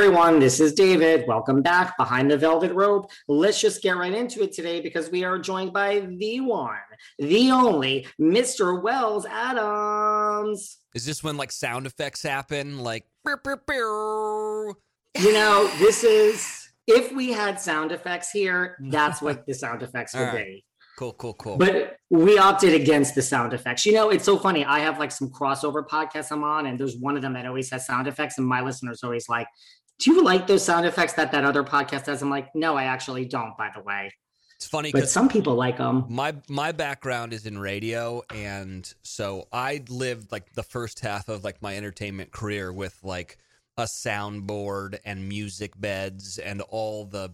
Everyone, this is David. Welcome back behind the velvet rope. Let's just get right into it today because we are joined by the one, the only Mr. Wells Adams. Is this when like sound effects happen? Like? You know, this is if we had sound effects here, that's what the sound effects would right. be. cool, cool, cool. But we opted against the sound effects. You know, it's so funny. I have like some crossover podcasts I'm on, and there's one of them that always has sound effects, and my listeners always like, "Do you like those sound effects that that other podcast has?" I'm like, "No, I actually don't." By the way, it's funny but because some people like them. my my background is in radio, and so I lived like the first half of like my entertainment career with like a soundboard and music beds and all the,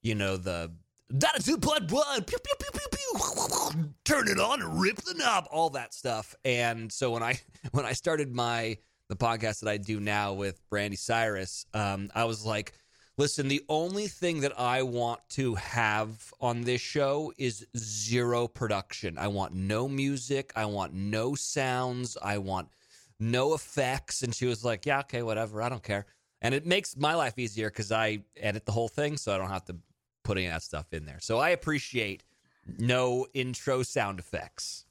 you know, the Data two blood blood pew, pew, pew, pew, pew. turn it on and rip the knob all that stuff and so when i when i started my the podcast that i do now with Brandi Cyrus um, i was like listen the only thing that i want to have on this show is zero production. I want no music. I want no sounds. I want no effects. And she was like yeah okay whatever. I don't care. And it makes my life easier because i edit the whole thing so i don't have to put any of that stuff in there. So i appreciate no intro sound effects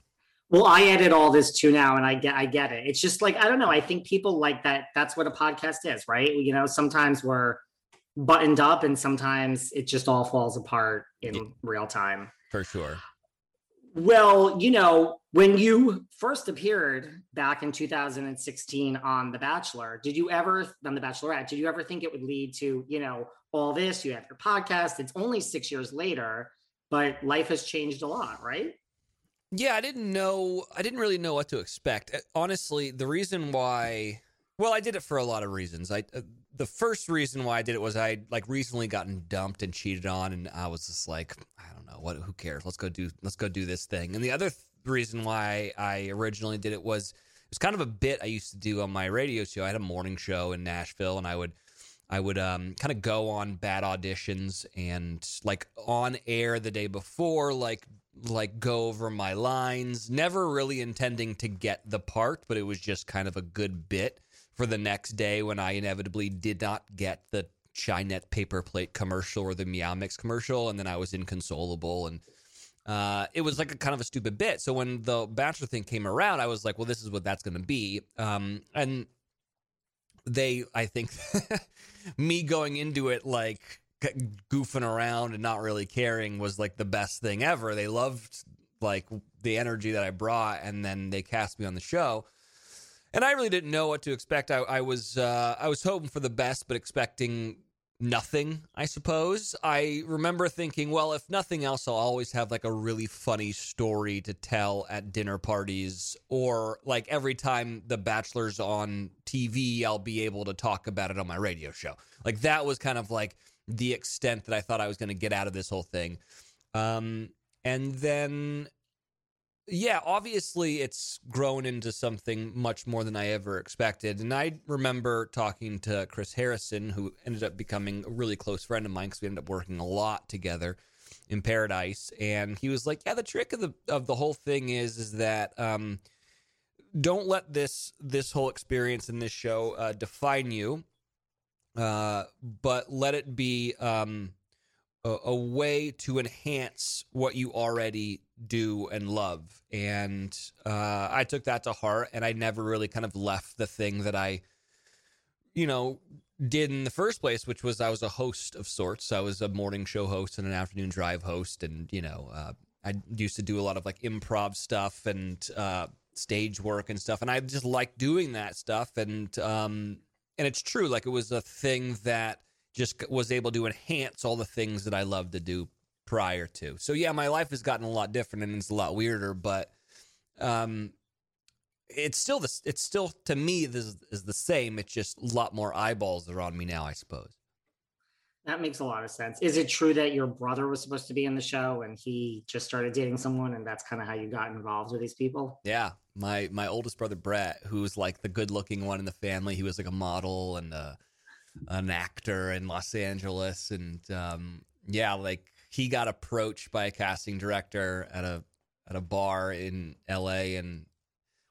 Well, I edit all this too now, and I get I get it. It's just like I don't know. I think people like that. That's what a podcast is, right? You know, sometimes we're buttoned up, and sometimes it just all falls apart in Yeah. real time. for sure Well, you know, when you first appeared back in 2016 on The Bachelor, did you ever on The Bachelorette, did you ever think it would lead to, you know, all this? You have your podcast. It's only six years later, but life has changed a lot, right? Yeah, I didn't know. I didn't really know what to expect. Uh, Honestly, the reason why, well, I did it for a lot of reasons. I uh, the first reason why I did it was I like recently gotten dumped and cheated on, and I was just like, I don't know what. Who cares? Let's go do. Let's go do this thing. And the other th- reason why I originally did it was it was kind of a bit I used to do on my radio show. I had a morning show in Nashville, and I would I would um, kind of go on bad auditions and like on air the day before, like like go over my lines, never really intending to get the part, but it was just kind of a good bit for the next day when I inevitably did not get the Chinet paper plate commercial or the Meow Mix commercial, and then I was inconsolable and uh, it was like a kind of a stupid bit. So when the Bachelor thing came around, I was like, well, this is what that's going to be. Um, and they, I think, me going into it like goofing around and not really caring was like the best thing ever. They loved like the energy that I brought, and then they cast me on the show. And I really didn't know what to expect. I, I was uh, I was hoping for the best, but expecting nothing, I suppose. I remember thinking, well, if nothing else, I'll always have like a really funny story to tell at dinner parties, or like every time The Bachelor's on TV, I'll be able to talk about it on my radio show. Like that was kind of like the extent that I thought I was going to get out of this whole thing. Um, and then yeah, obviously it's grown into something much more than I ever expected. And I remember talking to Chris Harrison, who ended up becoming a really close friend of mine because we ended up working a lot together in Paradise. And he was like, "Yeah, the trick of the of the whole thing is is that um, don't let this this whole experience in this show uh, define you, uh, but let it be." Um, a, a way to enhance what you already do and love. And uh, I took that to heart, and I never really kind of left the thing that I, you know, did in the first place, which was I was a host of sorts. I was a morning show host and an afternoon drive host, and you know, uh, I used to do a lot of like improv stuff and uh, stage work and stuff, and I just liked doing that stuff. And um, and it's true, like it was a thing that just was able to enhance all the things that I loved to do prior to. So yeah, my life has gotten a lot different and it's a lot weirder, but um it's still the it's still to me this is the same. It's just a lot more eyeballs are on me now, I suppose. That makes a lot of sense. Is it true that your brother was supposed to be in the show and he just started dating someone and that's kind of how you got involved with these people? Yeah. My my oldest brother Brett, who's like the good looking one in the family, he was like a model and uh an actor in Los Angeles, and um, yeah, like he got approached by a casting director at a at a bar in L.A. and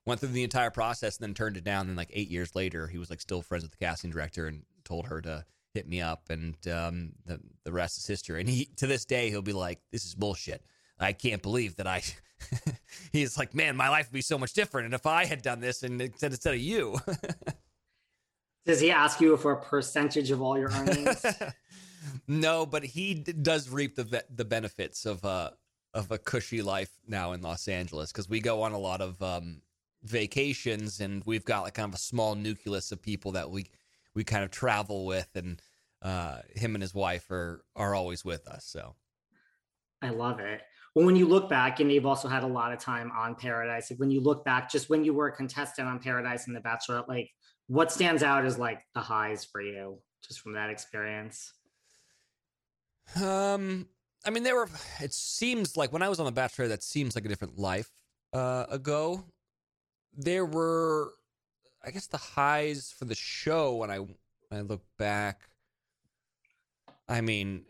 went through the entire process, and then turned it down. And like eight years later, he was like still friends with the casting director and told her to hit me up, and um, the the rest is history. And he to this day he'll be like, "This is bullshit." I can't believe that I. He's like, man, my life would be so much different, and if I had done this and instead instead of you. Does he ask you for a percentage of all your earnings? no, but he d- does reap the the benefits of uh of a cushy life now in Los Angeles because we go on a lot of um, vacations and we've got like kind of a small nucleus of people that we we kind of travel with and uh, him and his wife are are always with us. So I love it. Well, when you look back, and you've also had a lot of time on Paradise. Like when you look back, just when you were a contestant on Paradise and The Bachelor, like what stands out as like the highs for you just from that experience? Um, I mean, there were. It seems like when I was on The Bachelor, that seems like a different life uh, ago. There were, I guess, the highs for the show when I when I look back. I mean,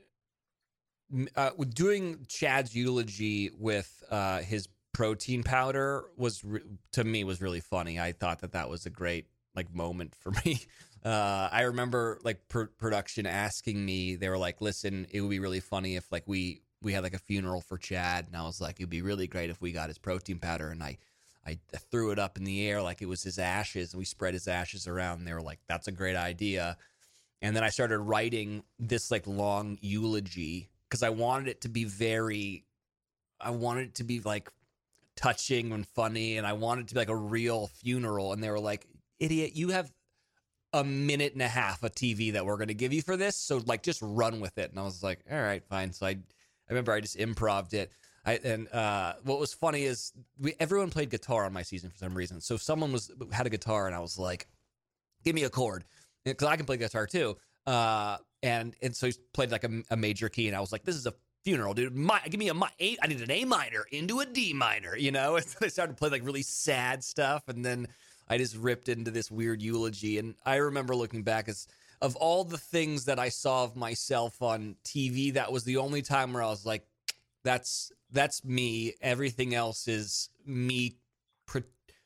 uh, doing Chad's eulogy with uh, his protein powder was re- to me was really funny. I thought that that was a great like moment for me. Uh, I remember like pr- production asking me, they were like, "Listen, it would be really funny if like we we had like a funeral for Chad," and I was like, "It'd be really great if we got his protein powder." And I I threw it up in the air like it was his ashes, and we spread his ashes around. And they were like, "That's a great idea." And then I started writing this like long eulogy because I wanted it to be very, I wanted it to be like touching and funny, and I wanted it to be like a real funeral. And they were like, idiot, you have a minute and a half of TV that we're going to give you for this. So like, just run with it. And I was like, all right, fine. So I, I remember I just improved it. I, and uh, what was funny is we everyone played guitar on my season for some reason. So if someone was had a guitar, and I was like, "Give me a chord," because I can play guitar too. Uh, and and so he played like a, a, major key, and I was like, "This is a funeral, dude. My, give me a, my, a. I need an A minor into a D minor, you know." And so they started to play like really sad stuff, and then I just ripped into this weird eulogy. And I remember looking back as of all the things that I saw of myself on TV, that was the only time where I was like, that's that's me. Everything else is me pr-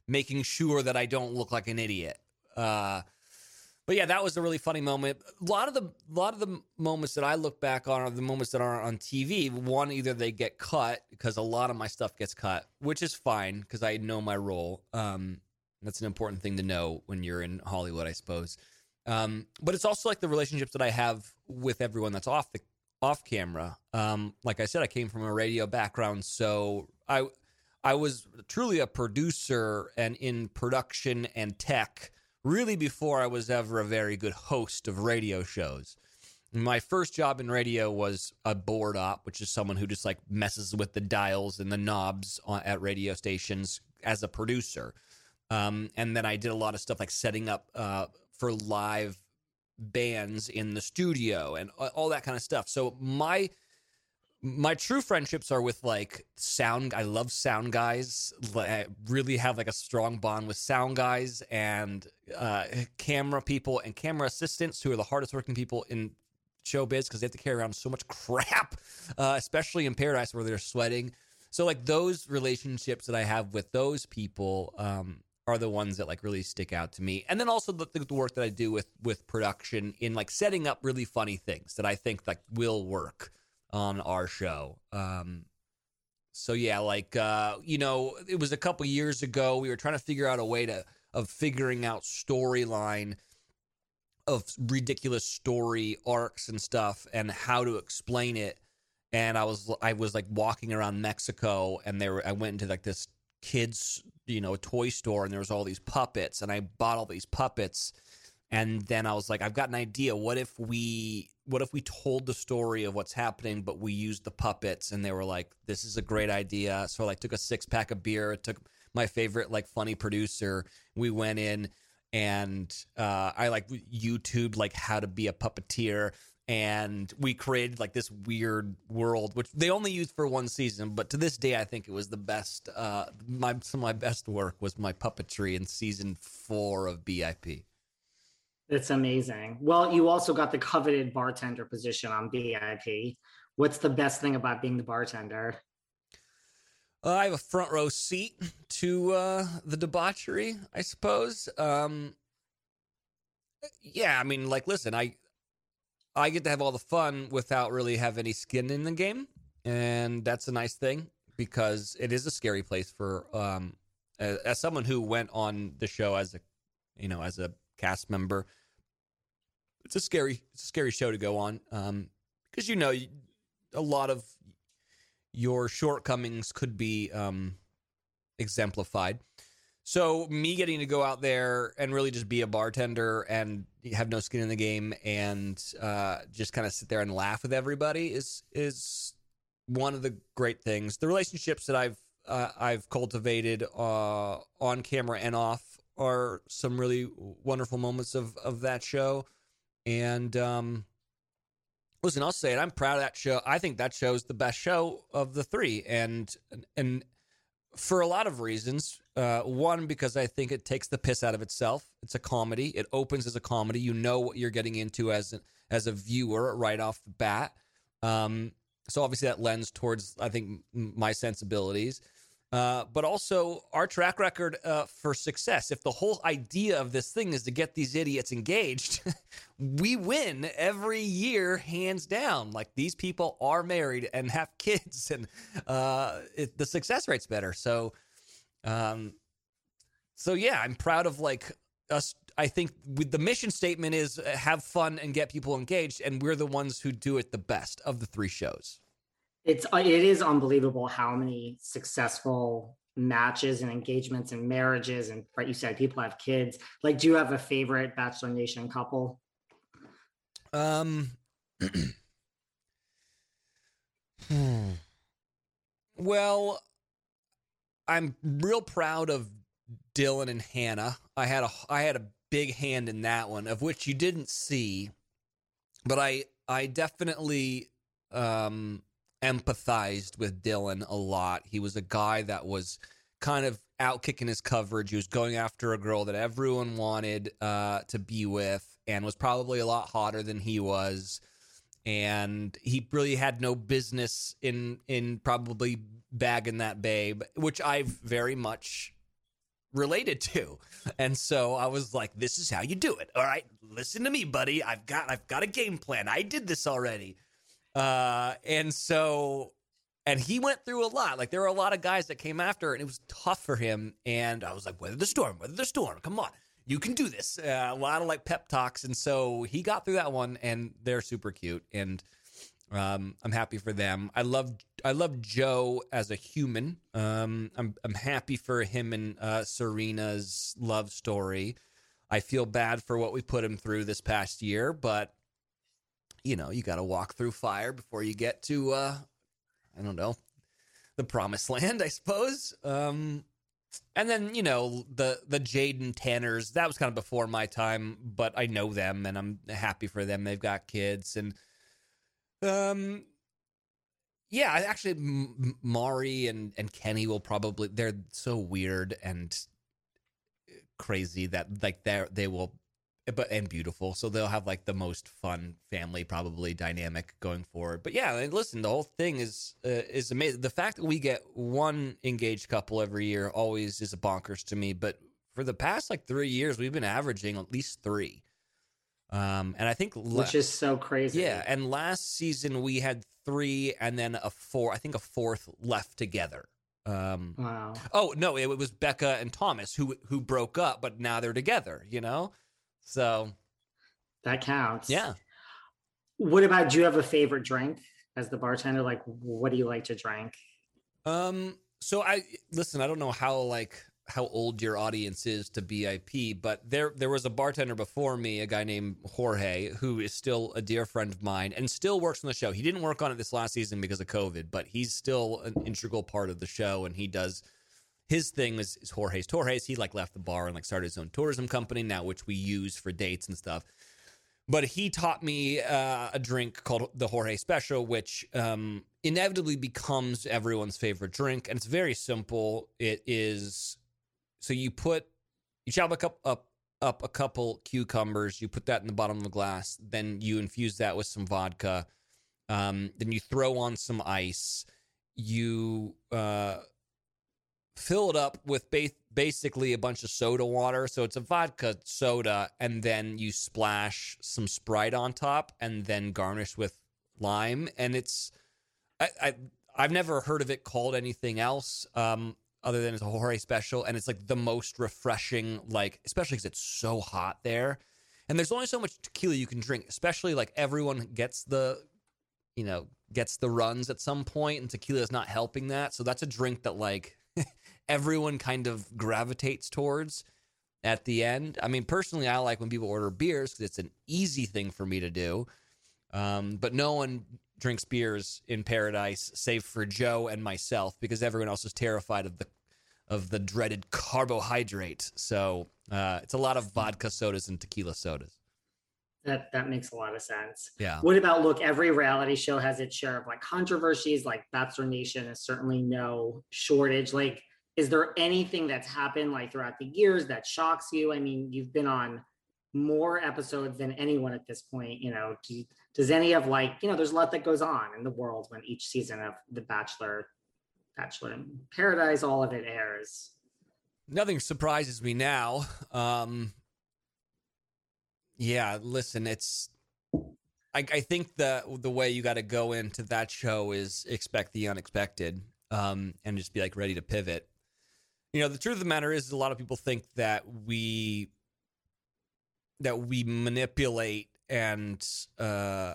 making sure that I don't look like an idiot. Uh, but yeah, that was a really funny moment. A lot of the a lot of the moments that I look back on are the moments that aren't on TV. One, either they get cut because a lot of my stuff gets cut, which is fine because I know my role. Um, that's an important thing to know when you're in Hollywood, I suppose. Um, but it's also like the relationships that I have with everyone that's off the off camera. Um, like I said, I came from a radio background, so I I was truly a producer and in production and tech really before I was ever a very good host of radio shows. my first job in radio was a board op, which is someone who just like messes with the dials and the knobs on, at radio stations as a producer. Um, and then I did a lot of stuff like setting up uh, for live bands in the studio and all that kind of stuff. So my my true friendships are with like sound i love sound guys i really have like a strong bond with sound guys and uh, camera people and camera assistants who are the hardest working people in showbiz because they have to carry around so much crap uh, especially in paradise where they're sweating so like those relationships that i have with those people um, are the ones that like really stick out to me and then also the, the work that i do with with production in like setting up really funny things that i think like will work on our show. Um, so yeah, like uh, you know, it was a couple years ago. We were trying to figure out a way to of figuring out storyline of ridiculous story arcs and stuff, and how to explain it. And I was I was like walking around Mexico, and there I went into like this kids you know toy store, and there was all these puppets, and I bought all these puppets and then I was like, I've got an idea. What if we what if we told the story of what's happening, but we used the puppets? And they were like, This is a great idea. So I like took a six pack of beer, took my favorite like funny producer. We went in and uh, I like YouTube like how to be a puppeteer and we created like this weird world which they only used for one season but to this day i think it was the best uh my some of my best work was my puppetry in season four of bip it's amazing. Well, you also got the coveted bartender position on BIP. What's the best thing about being the bartender? Uh, I have a front row seat to uh, the debauchery, I suppose. Um, yeah, I mean, like, listen, I I get to have all the fun without really have any skin in the game, and that's a nice thing because it is a scary place for um, as, someone who went on the show as a you know as a cast member. It's a scary, it's a scary show to go on um, because you know a lot of your shortcomings could be um, exemplified. So me getting to go out there and really just be a bartender and have no skin in the game and uh, just kind of sit there and laugh with everybody is is one of the great things. The relationships that I've uh, I've cultivated uh, on camera and off are some really wonderful moments of of that show. And um, listen, I'll say it. I'm proud of that show. I think that show is the best show of the three, and and for a lot of reasons. Uh, one, because I think it takes the piss out of itself. It's a comedy. It opens as a comedy. You know what you're getting into as a, as a viewer right off the bat. Um, so obviously that lends towards I think my sensibilities. Uh, but also our track record uh, for success. If the whole idea of this thing is to get these idiots engaged, we win every year, hands down. Like these people are married and have kids, and uh, it, the success rate's better. So, um, so yeah, I'm proud of like us. I think with the mission statement is uh, have fun and get people engaged, and we're the ones who do it the best of the three shows it's uh, it is unbelievable how many successful matches and engagements and marriages and right you said people have kids. Like do you have a favorite bachelor nation couple? Um well i'm real proud of dylan and hannah. I had a i had a big hand in that one of which you didn't see but i i definitely um empathized with Dylan a lot. He was a guy that was kind of out kicking his coverage. He was going after a girl that everyone wanted uh, to be with and was probably a lot hotter than he was. And he really had no business in in probably bagging that babe, which I've very much related to. And so I was like, this is how you do it. All right, listen to me, buddy. I've got I've got a game plan. I did this already. Uh, and so, and he went through a lot. Like there were a lot of guys that came after, and it was tough for him. And I was like, weather the storm, weather the storm. Come on, you can do this. Uh, a lot of like pep talks, and so he got through that one, and they're super cute, and um, I'm happy for them. I love I love Joe as a human. Um, I'm I'm happy for him and uh, Serena's love story. I feel bad for what we put him through this past year, but you know, you got to walk through fire before you get to, uh, I don't know, the promised land, I suppose. Um, and then you know the the Jaden Tanners that was kind of before my time, but I know them and I'm happy for them. They've got kids and um yeah, actually M- Mari and and Kenny will probably they're so weird and crazy that like they they will but and beautiful. So they'll have like the most fun family probably dynamic going forward. But yeah, and listen, the whole thing is uh, is amazing. The fact that we get one engaged couple every year always is a bonkers to me. But for the past like three years, we've been averaging at least three. Um, and I think la- which is so crazy. Yeah, and last season we had three, and then a four. I think a fourth left together. Um, wow. Oh no, it, it was Becca and Thomas who who broke up, but now they're together. You know. So that counts. Yeah. What about do you have a favorite drink as the bartender? Like what do you like to drink? Um so I listen, I don't know how like how old your audience is to BIP, but there there was a bartender before me, a guy named Jorge, who is still a dear friend of mine and still works on the show. He didn't work on it this last season because of COVID, but he's still an integral part of the show and he does his thing is, is Jorge's Torres. He like left the bar and like started his own tourism company now, which we use for dates and stuff. But he taught me uh, a drink called the Jorge Special, which um, inevitably becomes everyone's favorite drink, and it's very simple. It is so you put you chop a cup up up a couple cucumbers, you put that in the bottom of the glass, then you infuse that with some vodka, um, then you throw on some ice, you uh, fill it up with ba- basically a bunch of soda water. So it's a vodka soda, and then you splash some Sprite on top, and then garnish with lime. And it's I, I I've never heard of it called anything else. Um, other than it's a Jorge special, and it's like the most refreshing, like especially because it's so hot there, and there's only so much tequila you can drink. Especially like everyone gets the, you know, gets the runs at some point, and tequila is not helping that. So that's a drink that like everyone kind of gravitates towards at the end. I mean, personally, I like when people order beers because it's an easy thing for me to do. Um, but no one drinks beers in paradise save for Joe and myself because everyone else is terrified of the of the dreaded carbohydrate. So uh, it's a lot of vodka sodas and tequila sodas. That that makes a lot of sense. Yeah. What about look? Every reality show has its share of like controversies. Like Bachelor Nation is certainly no shortage. Like is there anything that's happened like throughout the years that shocks you? I mean, you've been on more episodes than anyone at this point. You know, do, does any of like, you know, there's a lot that goes on in the world when each season of The Bachelor, Bachelor in Paradise, all of it airs. Nothing surprises me now. Um, yeah, listen, it's. I, I think the the way you got to go into that show is expect the unexpected, um, and just be like ready to pivot you know the truth of the matter is a lot of people think that we that we manipulate and uh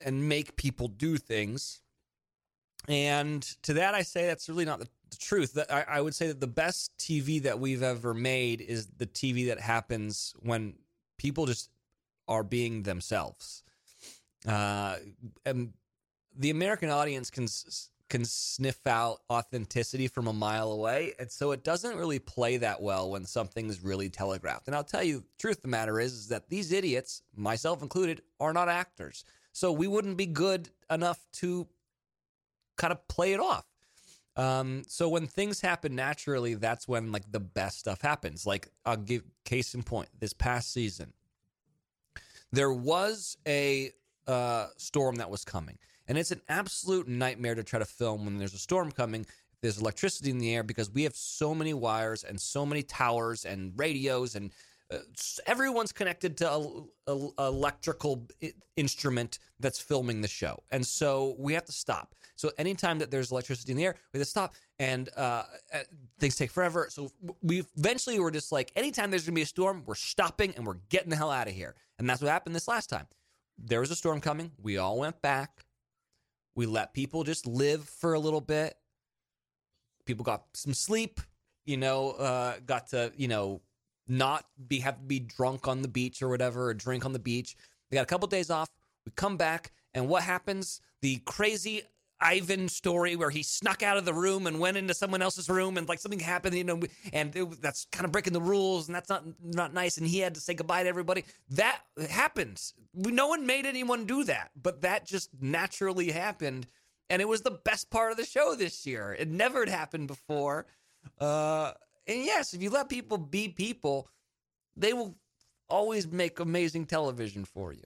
and make people do things. And to that i say that's really not the, the truth. That I, I would say that the best tv that we've ever made is the tv that happens when people just are being themselves. Uh and the american audience can can sniff out authenticity from a mile away. And so it doesn't really play that well when something's really telegraphed. And I'll tell you, truth of the matter is, is that these idiots, myself included, are not actors. So we wouldn't be good enough to kind of play it off. Um, so when things happen naturally, that's when like the best stuff happens. Like I'll give case in point, this past season, there was a uh, storm that was coming. And it's an absolute nightmare to try to film when there's a storm coming. If there's electricity in the air because we have so many wires and so many towers and radios and uh, everyone's connected to a, a, a electrical instrument that's filming the show, and so we have to stop. So anytime that there's electricity in the air, we have to stop, and uh, uh things take forever. So we eventually were just like, anytime there's gonna be a storm, we're stopping and we're getting the hell out of here. And that's what happened this last time. There was a storm coming. We all went back. We let people just live for a little bit. People got some sleep, you know, uh, got to, you know, not be have to be drunk on the beach or whatever, or drink on the beach. We got a couple days off. We come back, and what happens? The crazy Ivan story where he snuck out of the room and went into someone else's room and like something happened, you know, and it, that's kind of breaking the rules and that's not not nice. And he had to say goodbye to everybody. That happens. No one made anyone do that, but that just naturally happened, and it was the best part of the show this year. It never had happened before. Uh, and yes, if you let people be people, they will always make amazing television for you.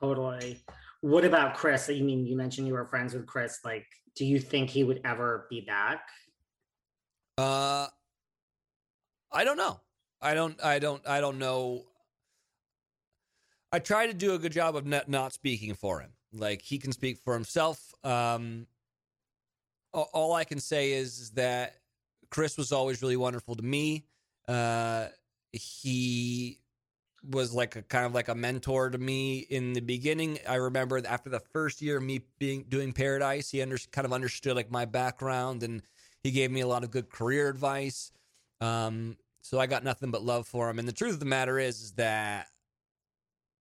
Totally. What about Chris? You mean you mentioned you were friends with Chris? Like, do you think he would ever be back? Uh, I don't know. I don't. I don't. I don't know. I try to do a good job of not, not speaking for him. Like he can speak for himself. Um, all I can say is that Chris was always really wonderful to me. Uh, he was like a kind of like a mentor to me in the beginning. I remember after the first year of me being doing Paradise, he under, kind of understood like my background and he gave me a lot of good career advice. Um, so I got nothing but love for him. And the truth of the matter is, is that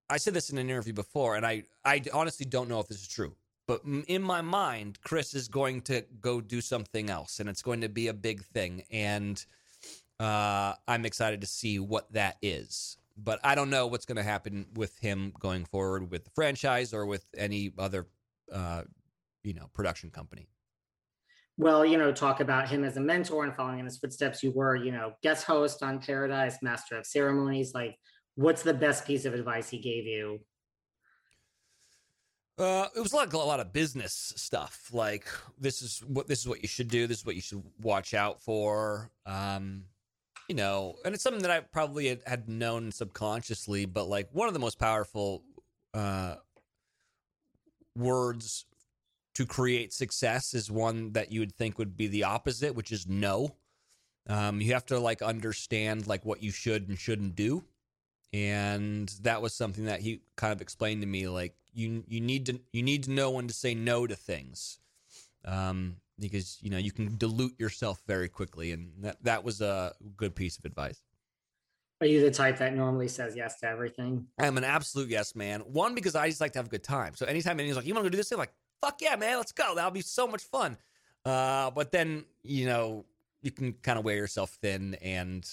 I said this in an interview before, and I I honestly don't know if this is true. But in my mind, Chris is going to go do something else, and it's going to be a big thing. And uh, I'm excited to see what that is but I don't know what's going to happen with him going forward with the franchise or with any other, uh, you know, production company. Well, you know, talk about him as a mentor and following in his footsteps. You were, you know, guest host on Paradise, master of ceremonies. Like, what's the best piece of advice he gave you? Uh, it was like a lot of business stuff. Like this is what this is what you should do. This is what you should watch out for. Um, you know, and it's something that I probably had, known subconsciously, but like one of the most powerful uh, words to create success is one that you would think would be the opposite, which is no. Um, you have to like understand like what you should and shouldn't do, and that was something that he kind of explained to me. Like you, you need to you need to know when to say no to things. Um, because you know you can dilute yourself very quickly, and that that was a good piece of advice. Are you the type that normally says yes to everything? I'm an absolute yes man. One because I just like to have a good time. So anytime anyone's like, "You want to do this?" I'm like, "Fuck yeah, man, let's go. That'll be so much fun." Uh, but then you know you can kind of wear yourself thin, and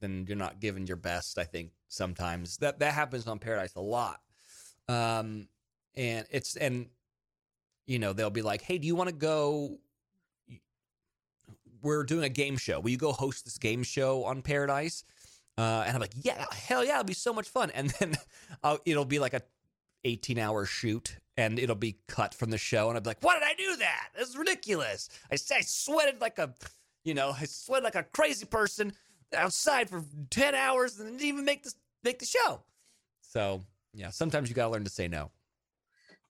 then you're not giving your best. I think sometimes that that happens on Paradise a lot. Um, and it's and you know they'll be like, "Hey, do you want to go we're doing a game show. Will you go host this game show on Paradise? Uh, and I'm like, yeah, hell yeah, it'll be so much fun. And then it'll be like a 18 hour shoot and it'll be cut from the show. And I'll be like, why did I do that? This is ridiculous. I, I sweated like a, you know, I sweated like a crazy person outside for 10 hours and didn't even make this, make the show. So yeah, sometimes you got to learn to say no.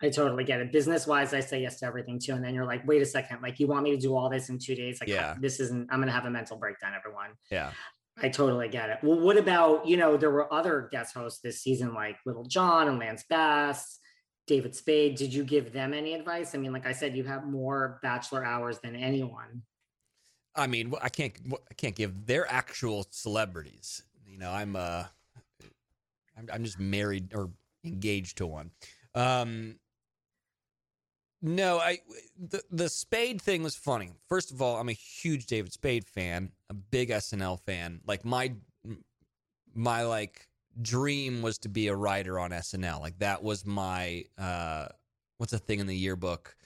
I totally get it. Business wise, I say yes to everything too. And then you're like, wait a second, like you want me to do all this in two days? Like, yeah. this isn't, I'm going to have a mental breakdown, everyone. Yeah. I totally get it. Well, what about, you know, there were other guest hosts this season, like Lil Jon and Lance Bass, David Spade. Did you give them any advice? I mean, like I said, you have more bachelor hours than anyone. I mean, I can't, I can't give their actual celebrities. You know, I'm, uh, I'm, I'm just married or engaged to one. Um, no, I the the Spade thing was funny. First of all, I'm a huge David Spade fan, a big SNL fan. Like my my like dream was to be a writer on SNL. Like that was my uh what's the thing in the yearbook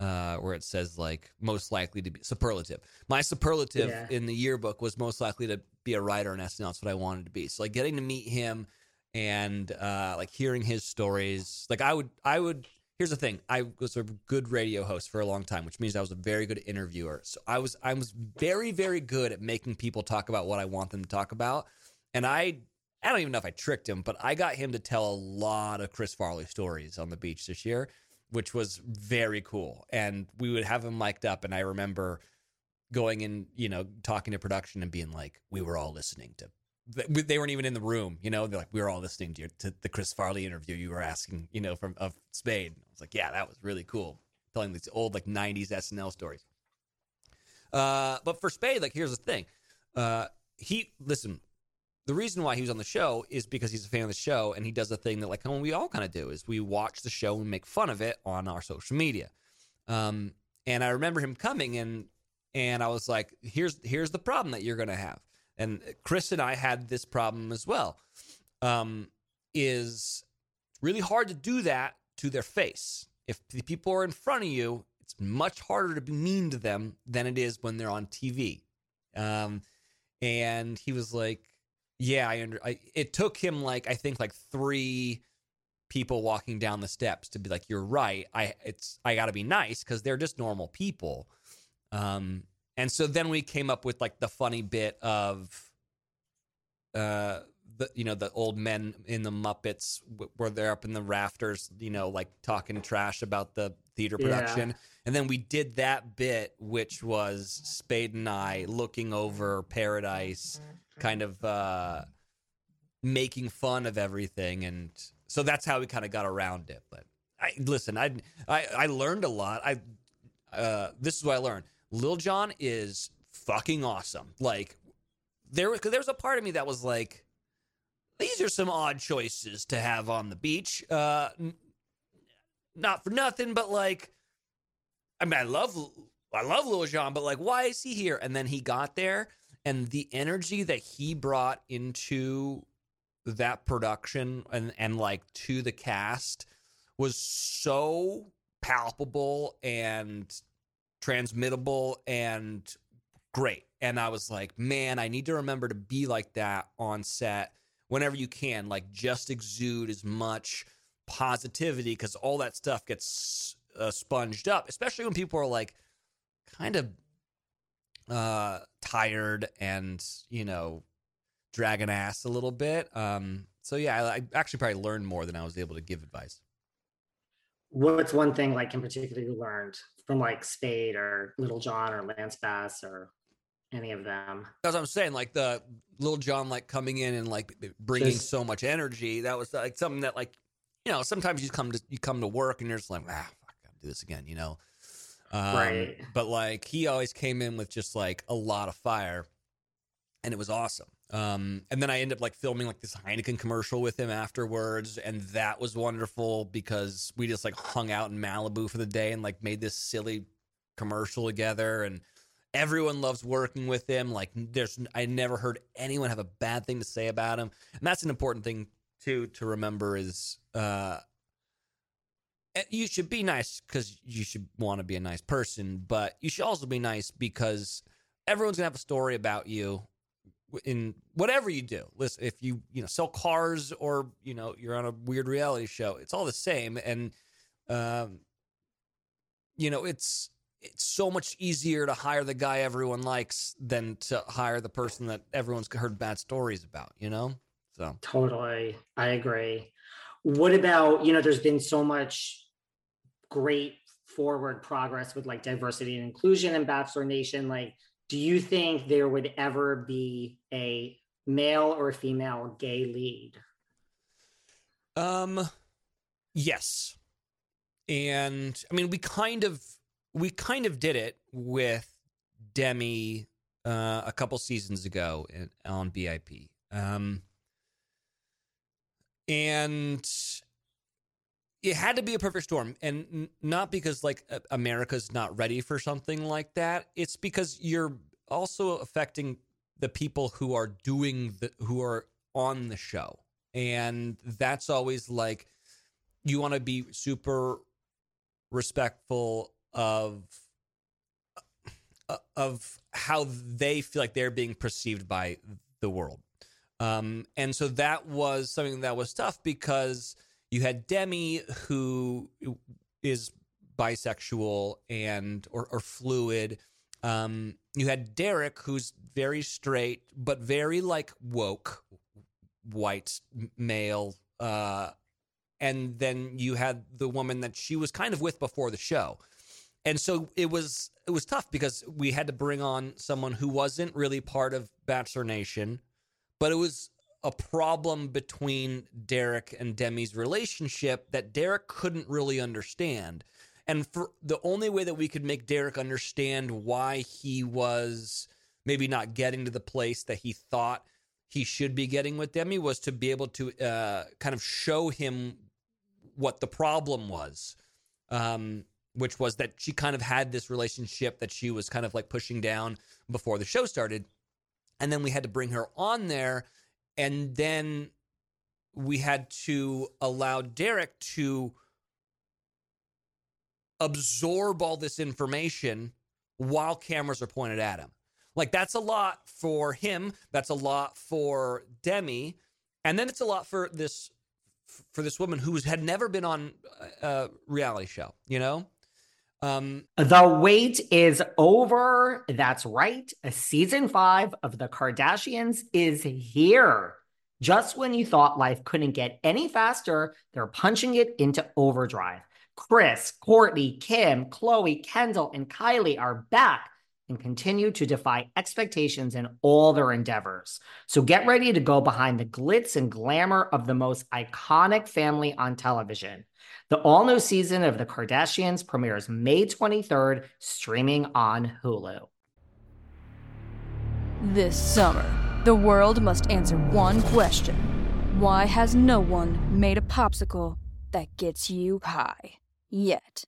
uh where it says like most likely to be superlative. My superlative yeah. in the yearbook was most likely to be a writer on SNL. That's what I wanted to be. So like getting to meet him and uh like hearing his stories, like I would I would here's the thing. I was a good radio host for a long time which means i was a very good interviewer. So i was i was very very good at making people talk about what i want them to talk about. And i i don't even know if i tricked him but i got him to tell a lot of chris farley stories on the beach this year which was very cool. And we would have him mic'd up and i remember going in you know talking to production and being like we were all listening to they weren't even in the room. You know, they're like, we were all listening to, your, to the Chris Farley interview you were asking, you know, from of Spade. I was like, yeah, that was really cool, telling these old like '90s SNL stories. Uh, but for Spade, like, here's the thing. Uh, he listen. the reason why he was on the show is because he's a fan of the show and he does a thing that like we all kind of do is we watch the show and make fun of it on our social media. Um, and I remember him coming and and I was like, here's here's the problem that you're gonna have. And Chris and I had this problem as well. Um, is really hard to do that to their face. If the people are in front of you, it's much harder to be mean to them than it is when they're on TV. Um, and he was like, "Yeah, I under." I, it took him like I think like three people walking down the steps to be like, "You're right. I it's I got to be nice because they're just normal people." Um, and so then we came up with like the funny bit of, uh, the you know the old men in the Muppets where they're up in the rafters, you know, like talking trash about the theater production. Yeah. And then we did that bit, which was Spade and I looking over Paradise, kind of uh, making fun of everything, and so that's how we kind of got around it. But I listen, I I, I learned a lot. I uh, this is what I learned. Lil Jon is fucking awesome. Like there was there was a part of me that was like, these are some odd choices to have on the beach. Uh, not for nothing, but like I mean, I love I love Lil Jon, but like, why is he here? And then he got there, and the energy that he brought into that production and and like to the cast was so palpable and transmittable and great. And I was like, man, I need to remember to be like that on set whenever you can. Like, just exude as much positivity because all that stuff gets uh, sponged up, especially when people are like kind of uh, tired and you know dragging ass a little bit. Um, so yeah, I, I actually probably learned more than I was able to give advice. What's one thing like in particular you learned from like Spade or Lil Jon or Lance Bass or any of them? That's what I'm saying. Like the Lil Jon like coming in and like bringing Just, so much energy. That was like something that like you know sometimes you come to you come to work and you're just like ah fuck do this again, you know? Um, right. But like he always came in with just like a lot of fire and it was awesome. Um, and then I ended up like filming like this Heineken commercial with him afterwards, and that was wonderful because we just like hung out in Malibu for the day and like made this silly commercial together. And everyone loves working with him. Like, there's I never heard anyone have a bad thing to say about him, and that's an important thing too to remember is uh, you should be nice because you should want to be a nice person, but you should also be nice because everyone's gonna have a story about you in whatever you do. Listen, if you you know sell cars or you know you're on a weird reality show, it's all the same, and um, you know it's it's so much easier to hire the guy everyone likes than to hire the person that everyone's heard bad stories about. You know, so totally, I agree. What about you know? There's been so much great forward progress with like diversity and inclusion in Bachelor Nation. Like, do you think there would ever be a male or female gay lead? Um, yes. And I mean, we kind of we kind of did it with Demi uh, a couple seasons ago in, on BIP. Um, and it had to be a perfect storm and n- not because like america's not ready for something like that. It's because you're also affecting the people who are doing the who are on the show. And that's always like you want to be super respectful of uh, of how they feel like they're being perceived by the world. Um, and so that was something that was tough because you had Demi, who is bisexual and or, or fluid. Um, you had Derek, who's very straight but very like woke, white male. Uh, and then you had the woman that she was kind of with before the show, and so it was it was tough because we had to bring on someone who wasn't really part of Bachelor Nation, but it was a problem between Derek and Demi's relationship that Derek couldn't really understand. And for the only way that we could make Derek understand why he was maybe not getting to the place that he thought he should be getting with Demi was to be able to uh, kind of show him what the problem was, um, which was that she kind of had this relationship that she was kind of like pushing down before the show started. And then we had to bring her on there. And then we had to allow Derek to absorb all this information while cameras are pointed at him. Like that's a lot for him. That's a lot for Demi, and then it's a lot for this for this woman who had never been on a reality show. You know. Um, the wait is over. That's right. Season five of The Kardashians is here. Just when you thought life couldn't get any faster, they're punching it into overdrive. Kris, Kourtney, Kim, Khloé, Kendall, and Kylie are back and continue to defy expectations in all their endeavors. So get ready to go behind the glitz and glamour of the most iconic family on television. The all new season of The Kardashians premieres May 23rd, streaming on Hulu. This summer, the world must answer one question Why has no one made a popsicle that gets you high yet?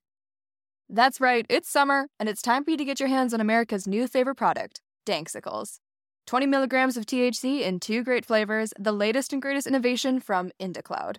That's right, it's summer, and it's time for you to get your hands on America's new favorite product, Danksicles. 20 milligrams of THC in two great flavors, the latest and greatest innovation from IndaCloud.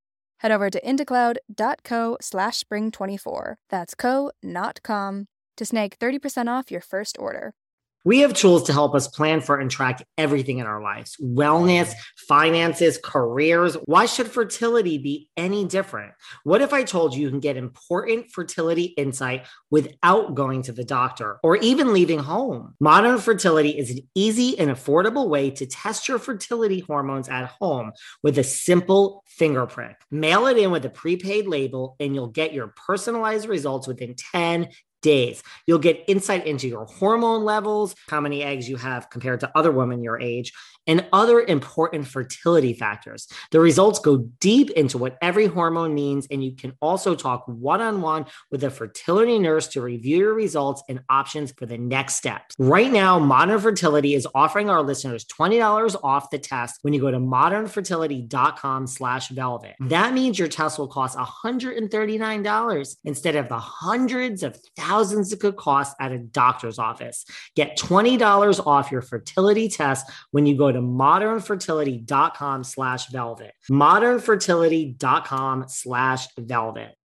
Head over to indacloud.co slash spring24. That's co, not com, to snag 30% off your first order. We have tools to help us plan for and track everything in our lives wellness, finances, careers. Why should fertility be any different? What if I told you you can get important fertility insight without going to the doctor or even leaving home? Modern Fertility is an easy and affordable way to test your fertility hormones at home with a simple finger prick. Mail it in with a prepaid label, and you'll get your personalized results within 10 days. You'll get insight into your hormone levels, how many eggs you have compared to other women your age, and other important fertility factors. The results go deep into what every hormone means, and you can also talk one on one with a fertility nurse to review your results and options for the next steps. Right now, Modern Fertility is offering our listeners $20 off the test when you go to modernfertility.com slash velvet. That means your test will cost $139 instead of the hundreds of thousands it could cost at a doctor's office. Get $20 off your fertility test when you go to modernfertility.com slash velvet. Modernfertility.com slash velvet.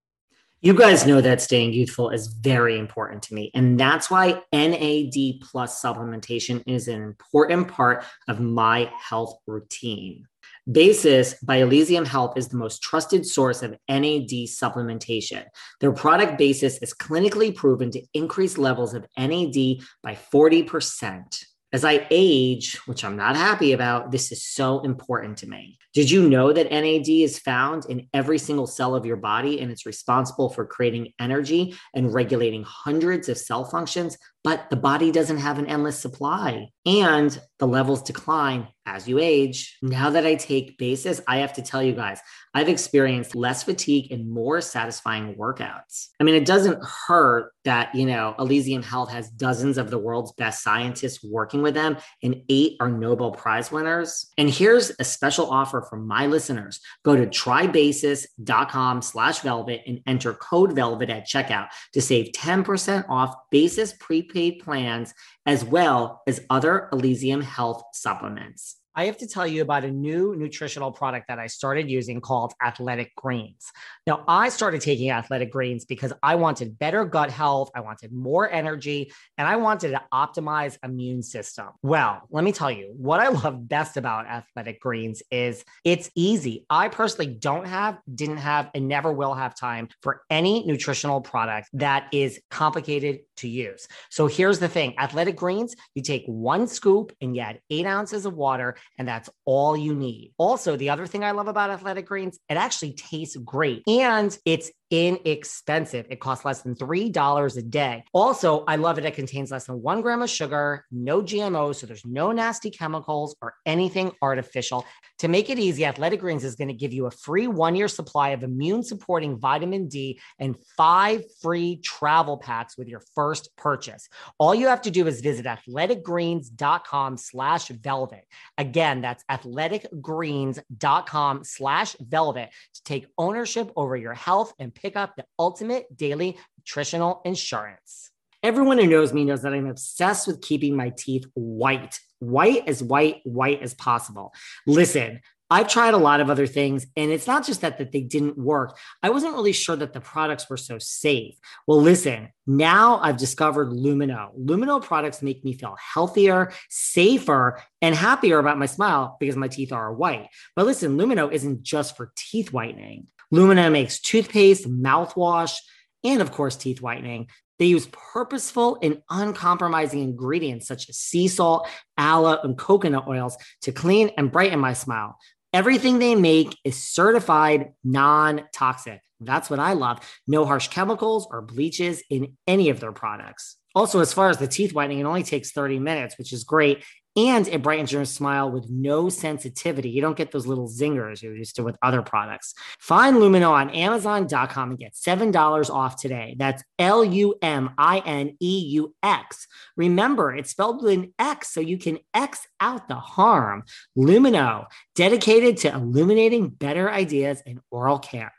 You guys know that staying youthful is very important to me. And that's why NAD plus supplementation is an important part of my health routine. Basis by Elysium Health is the most trusted source of NAD supplementation. Their product basis is clinically proven to increase levels of NAD by 40%. As I age, which I'm not happy about, this is so important to me. Did you know that NAD is found in every single cell of your body and it's responsible for creating energy and regulating hundreds of cell functions? But the body doesn't have an endless supply and the levels decline as you age. Now that I take basis, I have to tell you guys, I've experienced less fatigue and more satisfying workouts. I mean, it doesn't hurt that, you know, Elysium Health has dozens of the world's best scientists working with them and eight are Nobel Prize winners. And here's a special offer for my listeners. Go to trybasis.com slash velvet and enter code velvet at checkout to save 10% off basis prepaid plans as well as other Elysium Health supplements. I have to tell you about a new nutritional product that I started using called Athletic Greens. Now, I started taking Athletic Greens because I wanted better gut health, I wanted more energy, and I wanted to optimize immune system. Well, let me tell you, what I love best about Athletic Greens is it's easy. I personally don't have, didn't have, and never will have time for any nutritional product that is complicated to use. So here's the thing Athletic Greens, you take one scoop and you add eight ounces of water and that's all you need. Also, the other thing I love about Athletic Greens, it actually tastes great and it's inexpensive. It costs less than $3 a day. Also, I love it. It contains less than one gram of sugar, no GMOs, so there's no nasty chemicals or anything artificial. To make it easy, Athletic Greens is going to give you a free one year supply of immune supporting vitamin D and five free travel packs with your first purchase. All you have to do is visit athleticgreens.com slash velvet. Again, that's athleticgreens.com slash velvet to take ownership over your health and pick up the ultimate daily nutritional insurance. Everyone who knows me knows that I'm obsessed with keeping my teeth white, white as white, white as possible. Listen, I've tried a lot of other things, and it's not just that, that they didn't work. I wasn't really sure that the products were so safe. Well, listen, now I've discovered Lumineux. Lumineux products make me feel healthier, safer, and happier about my smile because my teeth are white. But listen, Lumineux isn't just for teeth whitening. Lumineux makes toothpaste, mouthwash, and of course, teeth whitening. They use purposeful and uncompromising ingredients such as sea salt, aloe, and coconut oils to clean and brighten my smile. Everything they make is certified non toxic. That's what I love. No harsh chemicals or bleaches in any of their products. Also, as far as the teeth whitening, it only takes 30 minutes, which is great and it brightens your smile with no sensitivity. You don't get those little zingers you're used to with other products. Find Lumineux on Amazon.com and get $7 off today. That's L U M I N E U X. Remember, it's spelled with an X so you can X out the harm. Lumineux, dedicated to illuminating better ideas in oral care.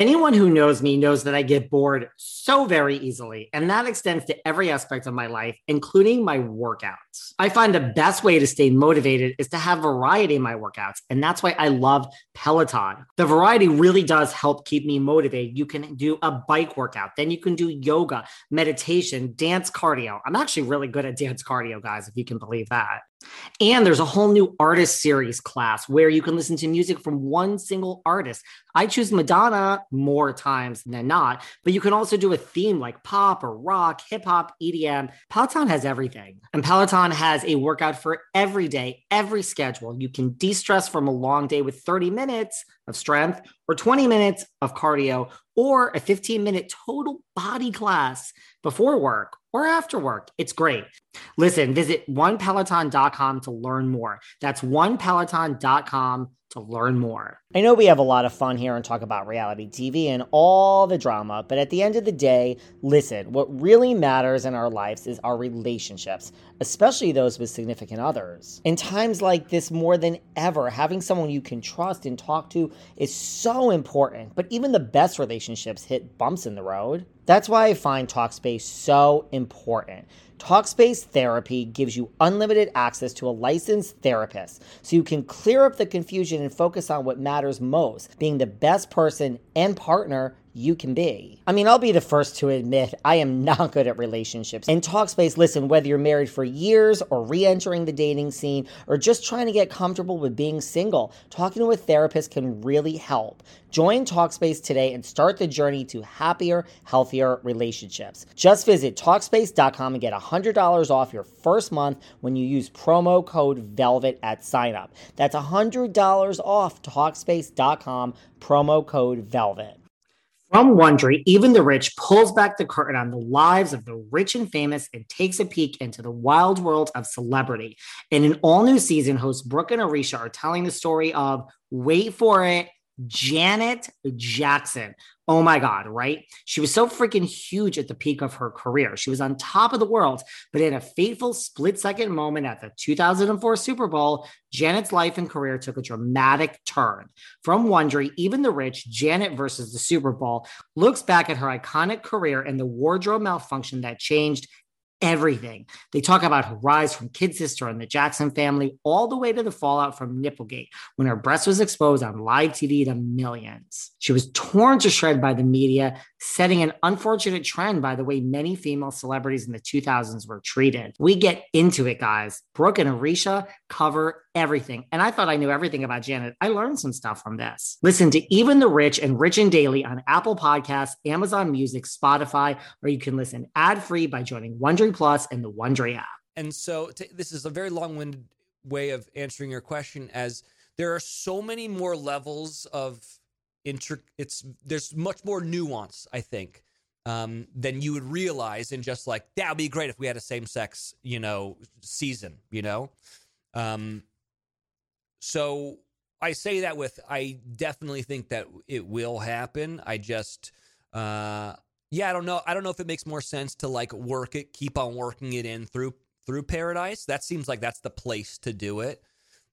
Anyone who knows me knows that I get bored so very easily, and that extends to every aspect of my life, including my workouts. I find the best way to stay motivated is to have variety in my workouts, and that's why I love Peloton. The variety really does help keep me motivated. You can do a bike workout, then you can do yoga, meditation, dance cardio. I'm actually really good at dance cardio, guys, if you can believe that. And there's a whole new artist series class where you can listen to music from one single artist. I choose Madonna more times than not, but you can also do a theme like pop or rock, hip hop, EDM. Peloton has everything. And Peloton has a workout for every day, every schedule. You can de stress from a long day with 30 minutes of strength or 20 minutes of cardio or a 15 minute total body class before work or after work. It's great. Listen, visit onepeloton.com to learn more. That's onepeloton.com to learn more. I know we have a lot of fun here and talk about reality TV and all the drama, but at the end of the day, listen, what really matters in our lives is our relationships, especially those with significant others. In times like this, more than ever, having someone you can trust and talk to is so important, but even the best relationships hit bumps in the road. That's why I find Talkspace so important. Talkspace Therapy gives you unlimited access to a licensed therapist so you can clear up the confusion and focus on what matters most being the best person and partner you can be. I mean, I'll be the first to admit I am not good at relationships. In Talkspace, listen, whether you're married for years or re entering the dating scene or just trying to get comfortable with being single, talking to a therapist can really help. Join Talkspace today and start the journey to happier, healthier relationships. Just visit Talkspace.com and get $100 off your first month when you use promo code VELVET at signup. That's $100 off Talkspace.com, promo code VELVET. From Wondery, even the rich pulls back the curtain on the lives of the rich and famous and takes a peek into the wild world of celebrity. In an all new season, hosts Brooke and Aricia are telling the story of, wait for it, Janet Jackson. Oh my God, right? She was so freaking huge at the peak of her career. She was on top of the world, but in a fateful split second moment at the 2004 Super Bowl, Janet's life and career took a dramatic turn. From Wondery, even the rich, Janet versus the Super Bowl looks back at her iconic career and the wardrobe malfunction that changed everything. They talk about her rise from kid sister and the Jackson family all the way to the fallout from Nipplegate when her breast was exposed on live TV to millions. She was torn to shred by the media, setting an unfortunate trend by the way many female celebrities in the 2000s were treated. We get into it, guys. Brooke and Aricia cover everything. And I thought I knew everything about Janet. I learned some stuff from this. Listen to Even the Rich and Rich and Daily on Apple Podcasts, Amazon Music, Spotify, or you can listen ad free by joining Plus and the Wondery app. And so t- this is a very long winded way of answering your question as there are so many more levels of inter it's there's much more nuance i think um, than you would realize in just like that would be great if we had a same sex you know season you know um, so i say that with i definitely think that it will happen i just uh yeah i don't know i don't know if it makes more sense to like work it keep on working it in through through paradise that seems like that's the place to do it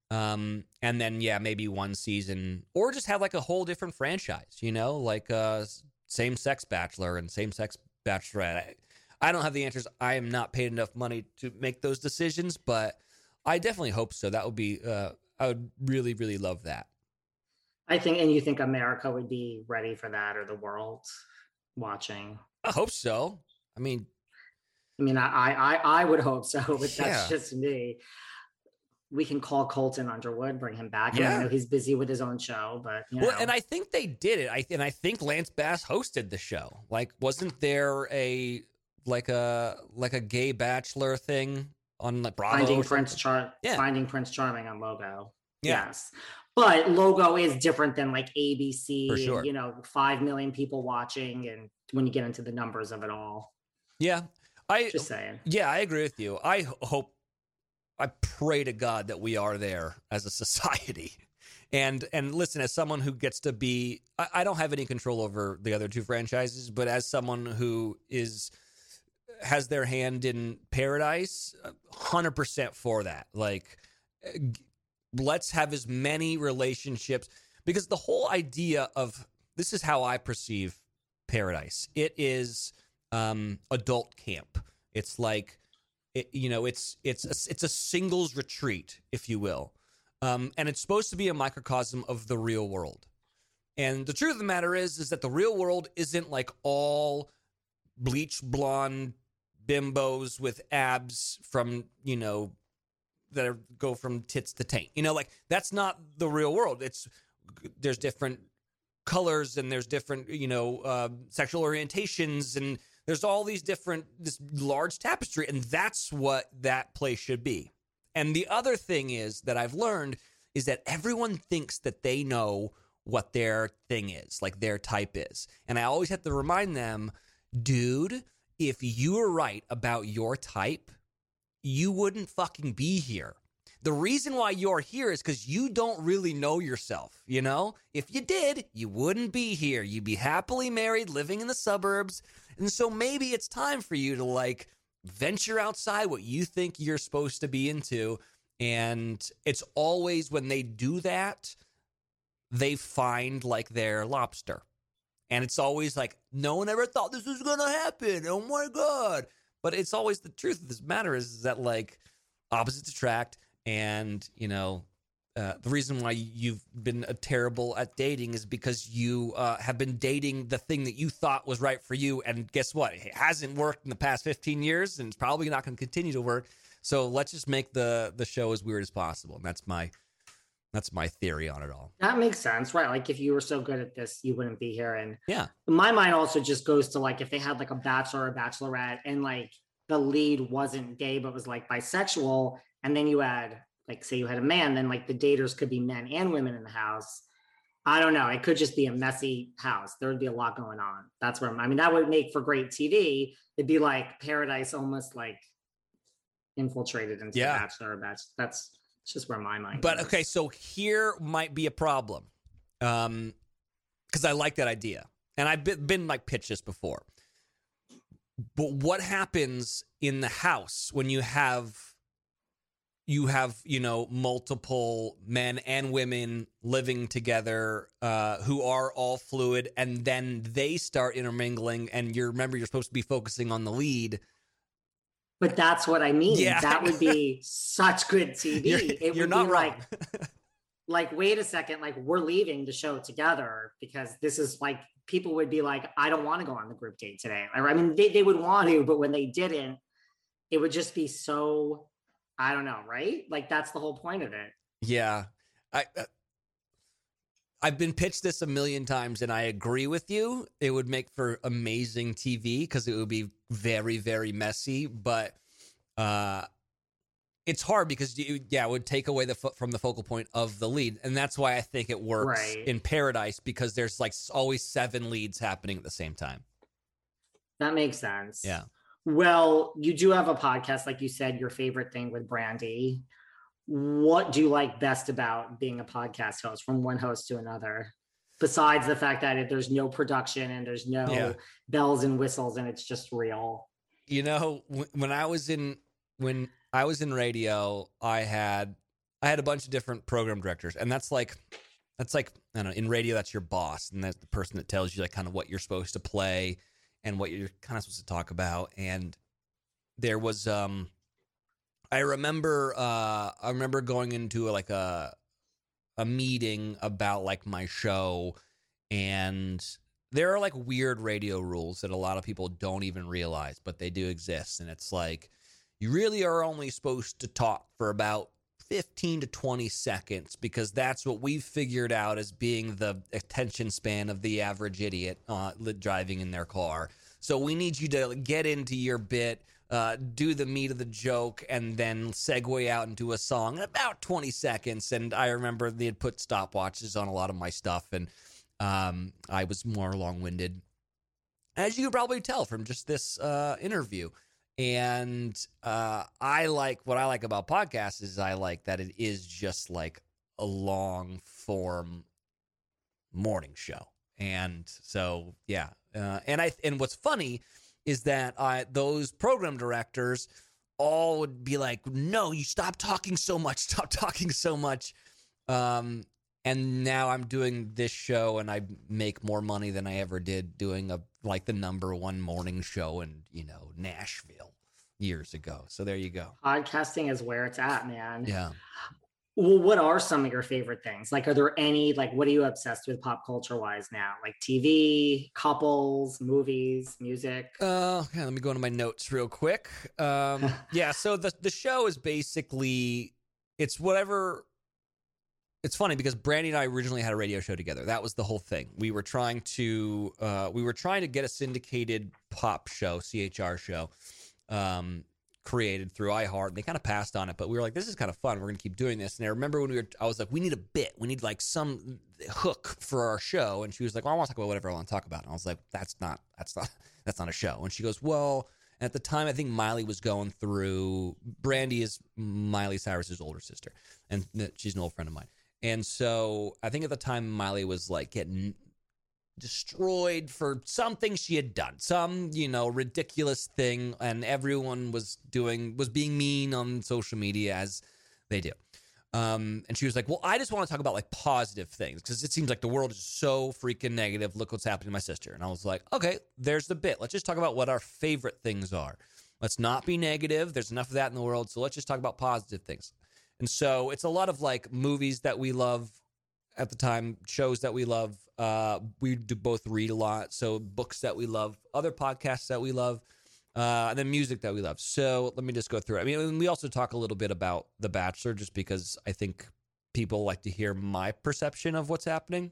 um, and then yeah, maybe one season, or just have like a whole different franchise. You know, like uh, same sex bachelor and same sex bachelorette. I, I don't have the answers. I am not paid enough money to make those decisions, but I definitely hope so. That would be. Uh, I would really, really love that. I think, and you think America would be ready for that, or the world watching? I hope so. I mean, I mean, I, I, I would hope so, but that's Yeah. just me. We can call Colton Underwood, bring him back. Yeah. I know he's busy with his own show, but you well, know. and I think they did it. I and I think Lance Bass hosted the show. Like, wasn't there a like a like a gay bachelor thing on like Bravo? finding Prince? Char, Yeah. finding Prince Charming on Logo. Yeah. Yes, but Logo is different than like ABC. And, sure. you know, five million people watching, and when you get into the numbers of it all, Yeah, I just saying. Yeah, I agree with you. I hope, I pray to God that we are there as a society. And and listen, as someone who gets to be, I, I don't have any control over the other two franchises, but as someone who is has their hand in paradise, hundred percent for that. Like, uh, g- let's have as many relationships because the whole idea of this is how I perceive paradise. It is um, adult camp. It's like, it, you know, it's it's a, it's a singles retreat, if you will, um, and it's supposed to be a microcosm of the real world. And the truth of the matter is, is that the real world isn't like all bleach blonde bimbos with abs from you know that are, go from tits to taint. You know, like that's not the real world. It's there's different colors and there's different you know uh, sexual orientations and there's all these different this large tapestry and that's what that place should be and the other thing is that i've learned is that everyone thinks that they know what their thing is like their type is and i always have to remind them dude if you were right about your type you wouldn't fucking be here the reason why you're here is because you don't really know yourself, you know? If you did, you wouldn't be here. You'd be happily married, living in the suburbs. And so maybe it's time for you to like venture outside what you think you're supposed to be into. And it's always when they do that, they find like their lobster. And it's always like, no one ever thought this was going to happen. Oh my God. But it's always the truth of this matter is, is that like opposites attract and you know uh, the reason why you've been uh, terrible at dating is because you uh, have been dating the thing that you thought was right for you and guess what? It hasn't worked in the past 15 years and it's probably not going to continue to work. So let's just make the the show as weird as possible and that's my that's my theory on it all That makes sense, right? Like if you were so good at this, you wouldn't be here. And yeah my mind also just goes to like if they had like a bachelor or bachelorette and like the lead wasn't gay but was like bisexual and then you had like say you had a man then like the daters could be men and women in the house i don't know it could just be a messy house there would be a lot going on that's where I'm, i mean that would make for great tv it'd be like paradise almost like infiltrated into Yeah. the bachelor or bachelor that's just where my mind But goes. okay, so here might be a problem, um, because I like that idea, and I've been, been like pitched this before. But what happens in the house when you have you have you know multiple men and women living together uh, who are all fluid, and then they start intermingling, and you remember you're supposed to be focusing on the lead. But that's what I mean. Yeah. That would be such good TV. You're, it you're would not be wrong. like, like, wait a second, like we're leaving the show together because this is like people would be like, I don't want to go on the group date today. I mean, they, they would want to, but when they didn't, it would just be so, I don't know, right? Like that's the whole point of it. Yeah. I uh, I've been pitched this a million times and I agree with you. It would make for amazing TV because it would be very very messy, but uh it's hard because you, yeah, it would take away the fo- from the focal point of the lead, and that's why I think it works Right. in Paradise because there's like always seven leads happening at the same time. That makes sense. Yeah. Well, you do have a podcast, like you said, your favorite thing with Brandi. What do you like best about being a podcast host from one host to another? Besides the fact that it, there's no production and there's no Yeah. bells and whistles and it's just real. You know, when I was in when I was in radio, I had I had a bunch of different program directors, and that's like that's like I don't know. In radio, that's your boss, and that's the person that tells you like kind of what you're supposed to play and what you're kind of supposed to talk about. And there was um, I remember uh, I remember going into like a a meeting about like my show and there are like weird radio rules that a lot of people don't even realize, but they do exist. And it's like you really are only supposed to talk for about 15 to 20 seconds because that's what we've figured out as being the attention span of the average idiot uh, driving in their car. So we need you to get into your bit, uh, do the meat of the joke, and then segue out into a song in about 20 seconds. And I remember they had put stopwatches on a lot of my stuff, and um, I was more long winded, as you could probably tell from just this uh, interview. And uh, I like what I like about podcasts is I like that it is just like a long form morning show. And so, yeah. Uh, and I and what's funny is that I those program directors all would be like, "No, you stop talking so much. Stop talking so much." Um, and now I'm doing this show, and I make more money than I ever did doing a like the number one morning show in you know Nashville years ago. So there you go. Podcasting is where it's at, man. Yeah. Well, what are some of your favorite things? Like, are there any, like, what are you obsessed with pop culture wise now? Like TV, couples, movies, music? Uh, yeah, let me go into my notes real quick. Um, yeah, so the the show is basically it's whatever. It's funny because Brandi and I originally had a radio show together. That was the whole thing. We were trying to uh, we were trying to get a syndicated pop show, CHR show, um, created through iHeart. And they kind of passed on it, but we were like, this is kind of fun. We're gonna keep doing this. And I remember when we were, I was like, we need a bit. We need like some hook for our show. And she was like, well, I want to talk about whatever I want to talk about. And I was like, that's not that's not that's not a show. And she goes, well. At the time, I think Miley was going through. Brandi is Miley Cyrus's older sister, and uh, she's an old friend of mine. And so I think at the time Miley was like getting destroyed for something she had done, some, you know, ridiculous thing. And everyone was doing, was being mean on social media as they do. Um, and she was like, Well, I just want to talk about like positive things because it seems like the world is so freaking negative. Look what's happening to my sister. And I was like, Okay, there's the bit. Let's just talk about what our favorite things are. Let's not be negative. There's enough of that in the world. So let's just talk about positive things. And so it's a lot of like movies that we love at the time, shows that we love. Uh, we do both read a lot. So books that we love, other podcasts that we love, uh, and then music that we love. So let me just go through it. I mean, we also talk a little bit about The Bachelor just because I think people like to hear my perception of what's happening.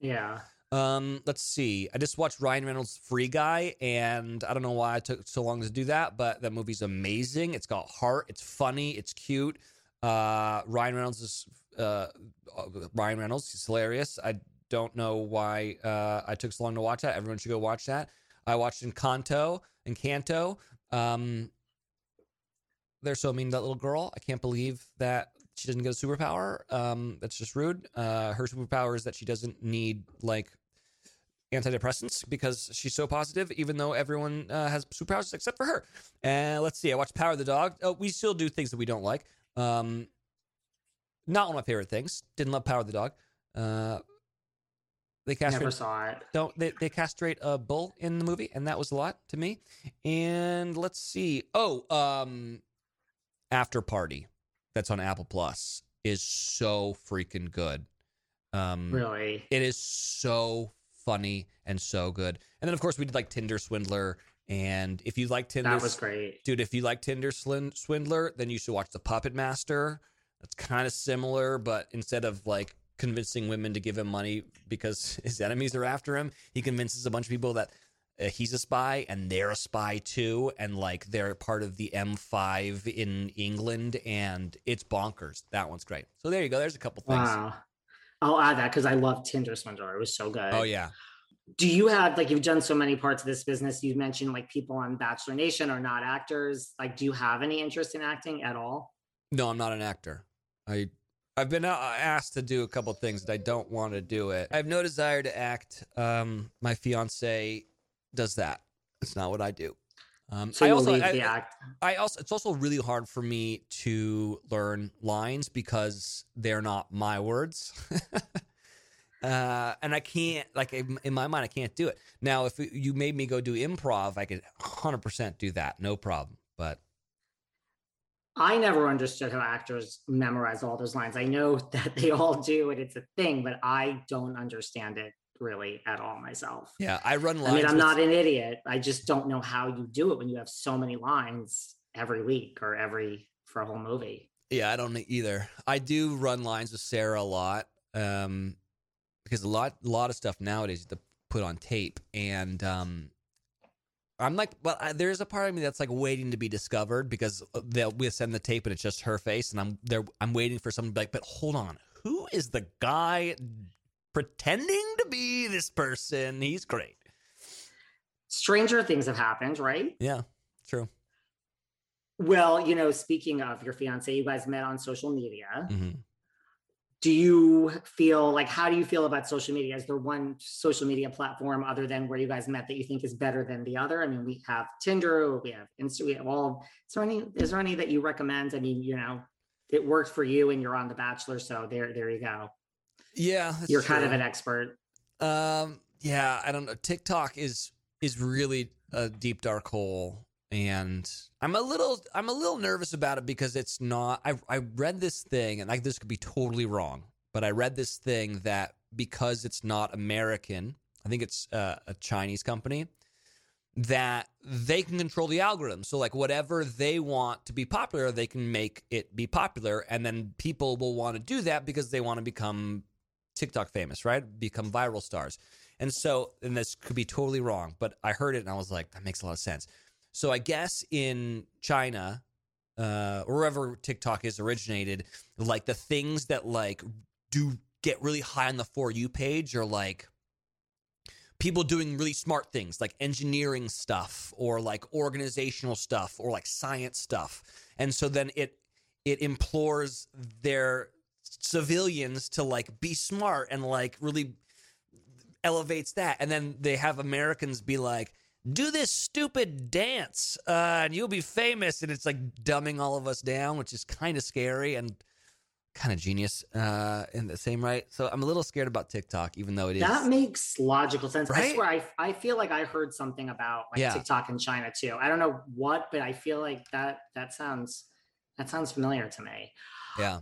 Yeah. Um, let's see. I just watched Ryan Reynolds' Free Guy, and I don't know why it took so long to do that, but that movie's amazing. It's got heart. It's funny. It's cute. Uh, Ryan Reynolds is uh, Ryan Reynolds. He's hilarious. I don't know why uh, I took so long to watch that. Everyone should go watch that. I watched Encanto. Encanto. Um, they're so mean to that little girl. I can't believe that she doesn't get a superpower. Um, that's just rude. Uh, her superpower is that she doesn't need like antidepressants because she's so positive, even though everyone uh, has superpowers except for her. And let's see, I watched Power of the Dog. Oh, we still do things that we don't like. Um, not one of my favorite things. Didn't love Power of the Dog. Uh, they castrate Never saw it. don't they, they castrate a bull in the movie and that was a lot to me and let's see oh um after party that's on apple plus is so freaking good um Really? it is so funny and so good and then of course we did like tinder swindler and if you like tinder That was great. dude if you like tinder swindler then you should watch the puppet master that's kind of similar but instead of like convincing women to give him money because his enemies are after him he convinces a bunch of people that uh, he's a spy and they're a spy too, and like they're part of the M5 in England, and it's bonkers. That one's great. So there you go. There's a couple things. Wow. I'll add that because I love Tinder Swindler. It was so good. Oh yeah. Do you have like you've done so many parts of this business? You've mentioned like people on Bachelor Nation are not actors. Like, do you have any interest in acting at all? No, I'm not an actor. I I've been uh, asked to do a couple things that I don't want to do it. I have no desire to act. Um, my fiance does that. It's not what I do. Um, So I also, leave I, the act. I also, it's also really hard for me to learn lines because they're not my words. uh, and I can't, like, in, in my mind, I can't do it. Now, if you made me go do improv, I could 100% do that. No problem. But I never understood how actors memorize all those lines. I know that they all do, and it's a thing, but I don't understand it really at all myself. yeah, I run lines. I mean, I'm with- not an idiot. I just don't know how you do it when you have so many lines every week or every for a whole movie. Yeah, I don't either. I do run lines with Sarah a lot um, because a lot, a lot of stuff nowadays to put on tape, and um, I'm like, well, I, there's a part of me that's like waiting to be discovered because they'll we send the tape and it's just her face, and I'm there. I'm waiting for someone to be like, but hold on, who is the guy pretending to be this person? He's great. Stranger things have happened, right? Yeah, true. Well, you know, speaking of your fiance, you guys met on social media. hmm Do you feel like how do you feel about social media? Is there one social media platform other than where you guys met that you think is better than the other? I mean, we have Tinder, we have Insta, we have all. Is there any? Is there any that you recommend? I mean, you know, it worked for you, and you're on The Bachelor, so there, there you go. Yeah, you're kind of an expert. Um, yeah, I don't know. TikTok is is really a deep dark hole, and I'm a little I'm a little nervous about it because it's not. I I read this thing, and like this could be totally wrong, but I read this thing that because it's not American, I think it's uh, a Chinese company that they can control the algorithm. So like whatever they want to be popular, they can make it be popular, and then people will want to do that because they want to become TikTok famous, right? Become viral stars. And so, and this could be totally wrong, but I heard it and I was like, that makes a lot of sense. So I guess in China, uh, or wherever TikTok is originated, like the things that like do get really high on the for you page are like people doing really smart things like engineering stuff or like organizational stuff or like science stuff. And so then it it implores their civilians to like be smart and like really elevates that. And then they have Americans be like, do this stupid dance uh, and you'll be famous. And it's like dumbing all of us down, which is kind of scary and kind of genius uh, in the same right. So I'm a little scared about TikTok, even though it is. That makes logical sense. I Right? swear, I, I feel like I heard something about like Yeah. TikTok in China too. I don't know what, but I feel like that that sounds that sounds familiar to me. yeah.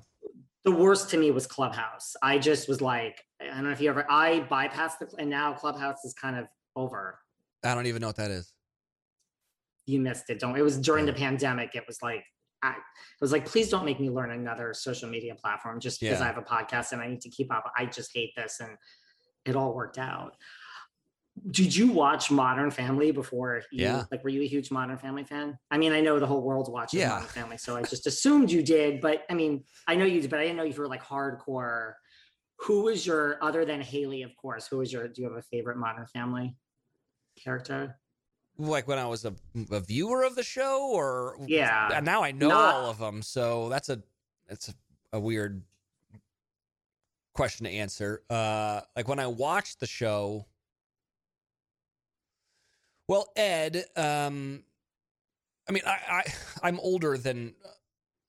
The worst to me was Clubhouse. I just was like, I don't know if you ever. I bypassed the, and now Clubhouse is kind of over. I don't even know what that is. You missed it. Don't. It was during oh. the pandemic. It was like. I it was like, please don't make me learn another social media platform just because Yeah. I have a podcast and I need to keep up. I just hate this, and it all worked out. Did you watch Modern Family before? You, Yeah. Like, were you a huge Modern Family fan? I mean, I know the whole world's watching Yeah. Modern Family, so I just assumed you did. But I mean, I know you did, but I didn't know if you were like hardcore. Who was your other than Haley, of course? Who was your? Do you have a favorite Modern Family character? Like when I was a, a viewer of the show, or Yeah. And now I know Not- all of them, so that's a that's a, a weird question to answer. Uh, like when I watched the show, well, Ed, um, I mean, I, I I'm older than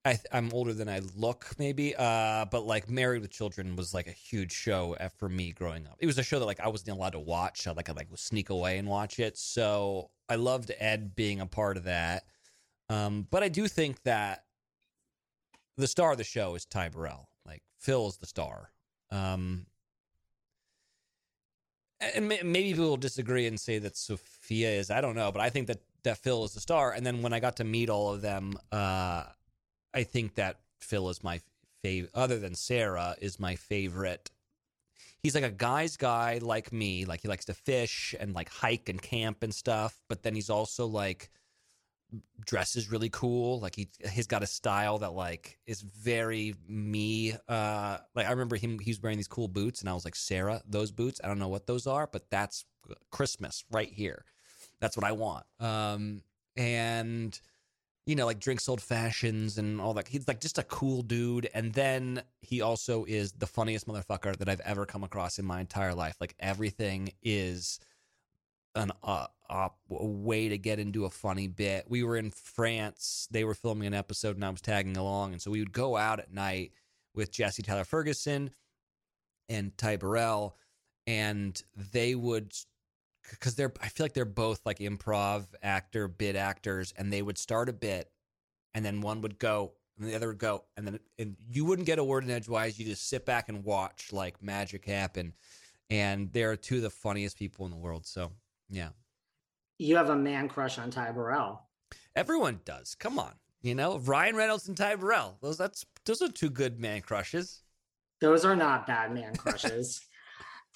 I I'm older than I look, maybe. Uh, but like Married with Children was like a huge show uh, for me growing up. It was a show that like I wasn't allowed to watch. I like I like would sneak away and watch it. So I loved Ed being a part of that. Um, but I do think that the star of the show is Ty Burrell. Like Phil is the star. Um, and may- maybe people will disagree and say that Sofia is. I don't know, but I think that that Phil is the star. And then when I got to meet all of them, uh, I think that Phil is my favorite. Other than Sarah, is my favorite. he's like a guy's guy like me. Like he likes to fish and like hike and camp and stuff. But then he's also like dresses really cool. Like he he's got a style that like is very me. Uh, like I remember him. He was wearing these cool boots, and I was like, Sarah, those boots. I don't know what those are, but that's Christmas right here. That's what I want. Um, and you know, like drinks old fashions and all that. He's like just a cool dude. And then he also is the funniest motherfucker that I've ever come across in my entire life. Like everything is an uh, uh, a way to get into a funny bit. We were in France. They were filming an episode, and I was tagging along. And so we would go out at night with Jesse Tyler Ferguson and Ty Burrell, and they would because they're I feel like they're both like improv actor, bit actors, and they would start a bit, and then one would go, and the other would go, and then and you wouldn't get a word in edgewise. You just sit back and watch like magic happen. And they're two of the funniest people in the world. So yeah, You have a man crush on Ty Burrell. everyone does. Come on, you know Ryan Reynolds and Ty Burrell. Those that's those are two good man crushes. Those are not bad man crushes.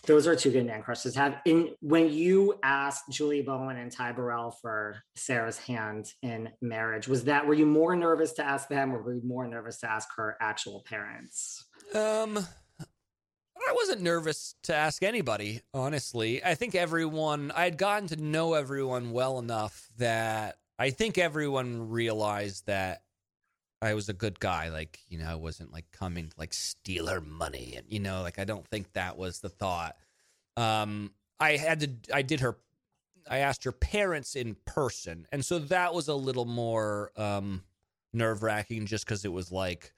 Those are two good man crushes. Have in when you asked Julie Bowen and Ty Burrell for Sarah's hand in marriage, was that were you more nervous to ask them or were you more nervous to ask her actual parents? Um, I wasn't nervous to ask anybody, honestly. I think everyone, I had gotten to know everyone well enough that I think everyone realized that I was a good guy. Like, you know, I wasn't like coming to like steal her money. And, you know, like I don't think that was the thought. Um, I had to, I did her, I asked her parents in person. And so that was a little more um, nerve wracking just because it was like,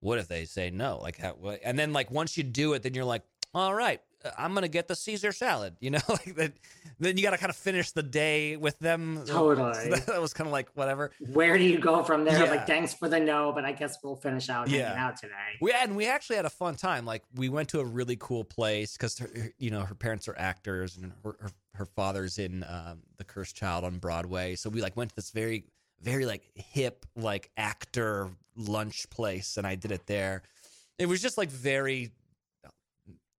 what if they say no? Like, how, and then like once you do it, then you're like, all right, I'm gonna get the Caesar salad. You know, like that. Then you got to kind of finish the day with them. Totally. So that, that was kind of like whatever. Where do you go from there? Yeah. Like, thanks for the no, but I guess we'll finish out hanging Yeah. out today. We had, and we actually had a fun time. Like we went to a really cool place because you know her parents are actors and her her, her father's in um, the Cursed Child on Broadway. So we like went to this very very like hip like actor lunch place, and I did it there. It was just like very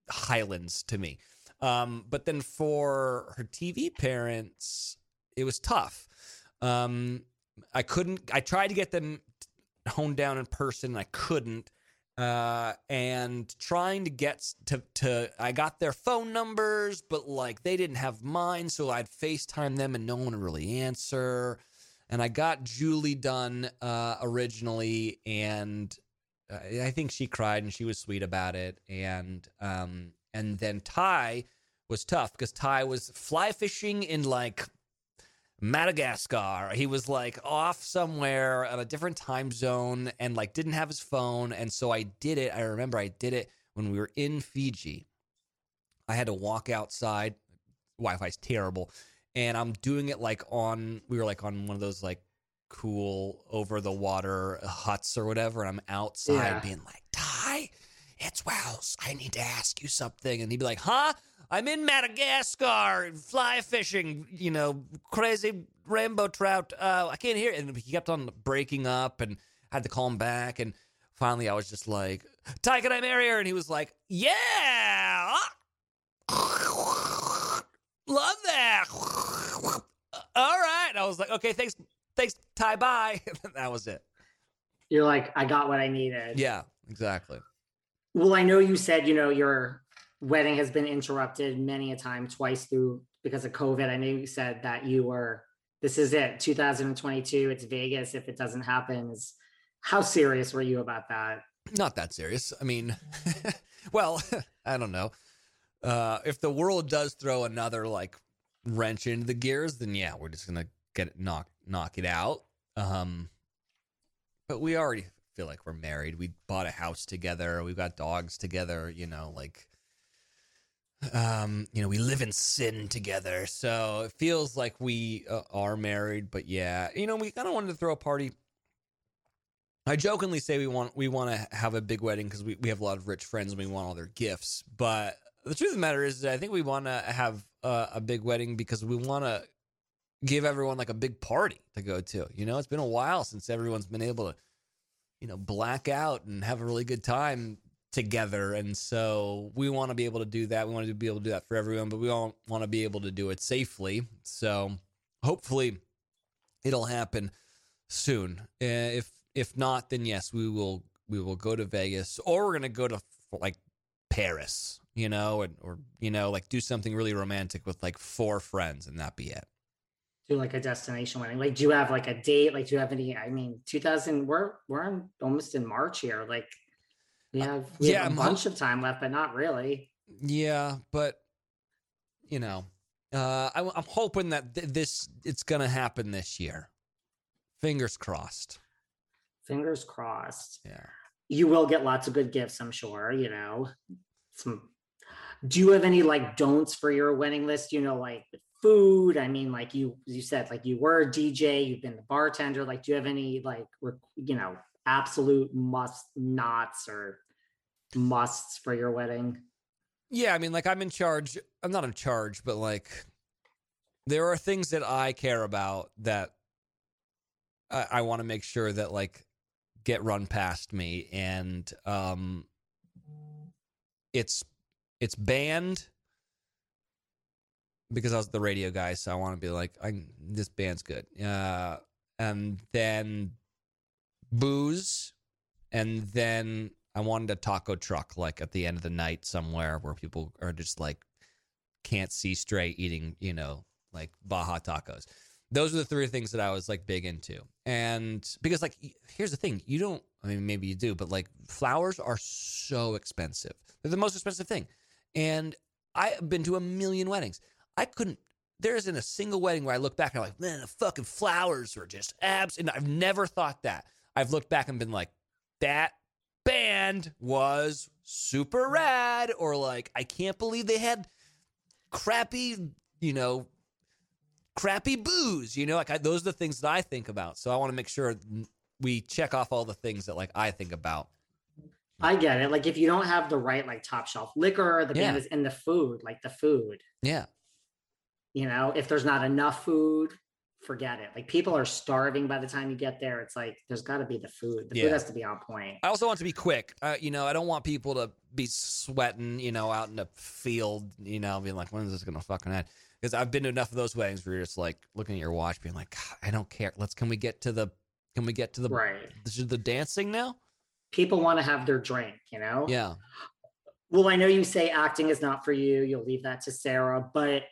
Highlands to me. Um, but then for her TV parents, it was tough. Um, I couldn't. I tried to get them honed down in person. I couldn't. Uh, and trying to get to to I got their phone numbers, but like they didn't have mine, so I'd FaceTime them and no one would really answer. And I got Julie done uh, originally, and I think she cried and she was sweet about it. And um, and then Ty was tough because Ty was fly fishing in like Madagascar. He was like off somewhere on a different time zone and like didn't have his phone. And so I did it. I remember I did it when we were in Fiji. I had to walk outside. Wi Fi's terrible. And I'm doing it like on, we were like on one of those like cool over the water huts or whatever. And I'm outside Yeah. being like, Ty, it's Wells. I need to ask you something. And he'd be like, huh? I'm in Madagascar, fly fishing, you know, crazy rainbow trout. Uh, I can't hear it. And he kept on breaking up and had to call him back. And finally, I was just like, Ty, can I marry her? And he was like, yeah. Love that. All right. I was like, okay, thanks. Thanks, Ty. Bye. that was it. You're like, I got what I needed. Yeah, exactly. Well, I know you said, you know, your wedding has been interrupted many a time, twice through because of COVID. I know you said that you were, this is it, 2022, it's Vegas. If it doesn't happen, is how serious were you about that? Not that serious. I mean, well, I don't know. Uh, if the world does throw another like wrench into the gears, then yeah, we're just gonna get it knock knock it out. Um, but we already feel like we're married. We bought a house together. We've got dogs together. You know, like, um, you know, we live in sin together. So it feels like we uh, are married. But yeah, you know, we kind of wanted to throw a party. I jokingly say we want we want to have a big wedding because we, we have a lot of rich friends and we want all their gifts. But the truth of the matter is, I think we want to have a, a big wedding because we want to give everyone like a big party to go to. You know, it's been a while since everyone's been able to, you know, black out and have a really good time together. And so we want to be able to do that. We want to be able to do that for everyone, but we all want to be able to do it safely. So hopefully it'll happen soon. Uh, if if not, then yes, we will we will go to Vegas or we're gonna go to like Paris, you know, and, or you know, like do something really romantic with like four friends and that be it. Do like a destination wedding. Like, do you have like a date? Like, do you have any? I mean, 2000. We're we're in, almost in March here. Like, we have we yeah, have a I'm bunch of time left, but not really. Yeah, but you know, uh, I, I'm hoping that th- this it's gonna happen this year. Fingers crossed. Fingers crossed. Yeah. You will get lots of good gifts, I'm sure. You know, some. Do you have any like don'ts for your wedding list? You know, like food. I mean, like you you said, like you were a DJ, you've been the bartender. Like, do you have any like you know absolute must nots or musts for your wedding? Yeah, I mean, like I'm in charge. I'm not in charge, but like there are things that I care about that I, I want to make sure that like get run past me, and um, it's it's band because I was the radio guy, so I want to be like, I this band's good. Uh, and then booze, and then I wanted a taco truck like at the end of the night somewhere where people are just like can't see straight eating, you know, like Baja tacos. Those are the three things that I was like big into. And because like here's the thing, you don't I mean maybe you do, but like flowers are so expensive. They're the most expensive thing. And I've been to a million weddings. I couldn't there isn't a single wedding where I look back and I'm like, man, the fucking flowers were just abs. And I've never thought that. I've looked back and been like, that band was super mm-hmm. rad. Or like, I can't believe they had crappy, you know, crappy booze. You know, like I, those are the things that I think about. So I want to make sure we check off all the things that like I think about. I get it. Like if you don't have the right like top shelf liquor, the band is in the food, like the food. Yeah. You know, if there's not enough food, forget it. Like people are starving by the time you get there. It's like there's got to be the food. The Yeah. food has to be on point. I also want to be quick. Uh, you know, I don't want people to be sweating, you know, out in the field, you know, being like, when is this going to fucking end? Because I've been to enough of those weddings where you're just like looking at your watch, being like, I don't care. Let's, can we get to the, can we get to the, Right. the, the dancing now? People want to have their drink, you know? Yeah. Well, I know you say acting is not for you. You'll leave that to Sarah, but